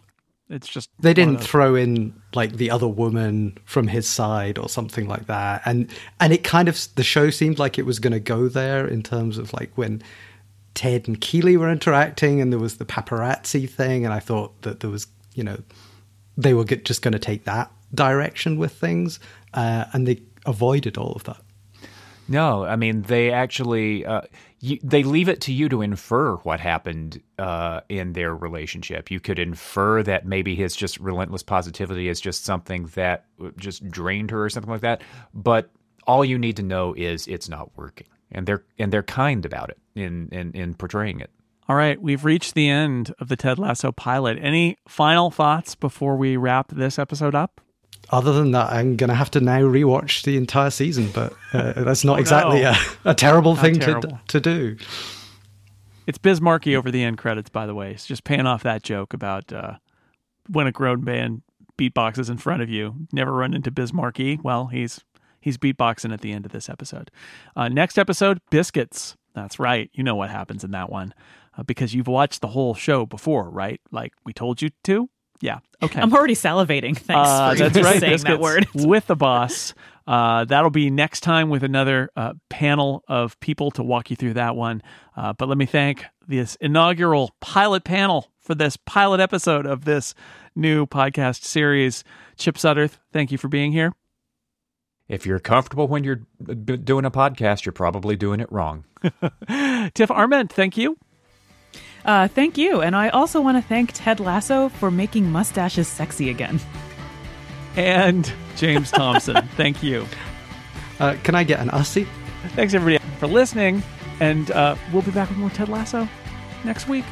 It's just they didn't throw in like the other woman from his side or something like that, and and it kind of the show seemed like it was going to go there in terms of like when Ted and Keeley were interacting, and there was the paparazzi thing, and I thought that there was you know they were just going to take that direction with things, uh, and they avoided all of that. No, I mean they actually uh, you, they leave it to you to infer what happened uh, in their relationship. You could infer that maybe his just relentless positivity is just something that just drained her or something like that. But all you need to know is it's not working, and they're and they're kind about it in in, in portraying it. All right, we've reached the end of the Ted Lasso pilot. Any final thoughts before we wrap this episode up? Other than that, I'm going to have to now rewatch the entire season, but uh, that's not Oh, exactly no. a, a terrible How thing terrible. To, to do. It's Biz Markie over the end credits, by the way. It's just paying off that joke about uh, when a grown man beatboxes in front of you. Never run into Biz Markie. Well, he's he's beatboxing at the end of this episode. Uh, next episode, biscuits. That's right. You know what happens in that one uh, because you've watched the whole show before, right? Like we told you to. Yeah. Okay. I'm already salivating. Thanks Uh, for that's right. saying Biscuits that word. with the boss. Uh, that'll be next time with another uh, panel of people to walk you through that one. Uh, but let me thank this inaugural pilot panel for this pilot episode of this new podcast series. Chip Sudderth, thank you for being here. If you're comfortable when you're doing a podcast, you're probably doing it wrong. Tiff Arment, thank you. Uh, thank you. And I also want to thank Ted Lasso for making mustaches sexy again. And James Thomson, thank you. Uh, can I get an Aussie? Thanks, everybody, for listening. And uh, we'll be back with more Ted Lasso next week.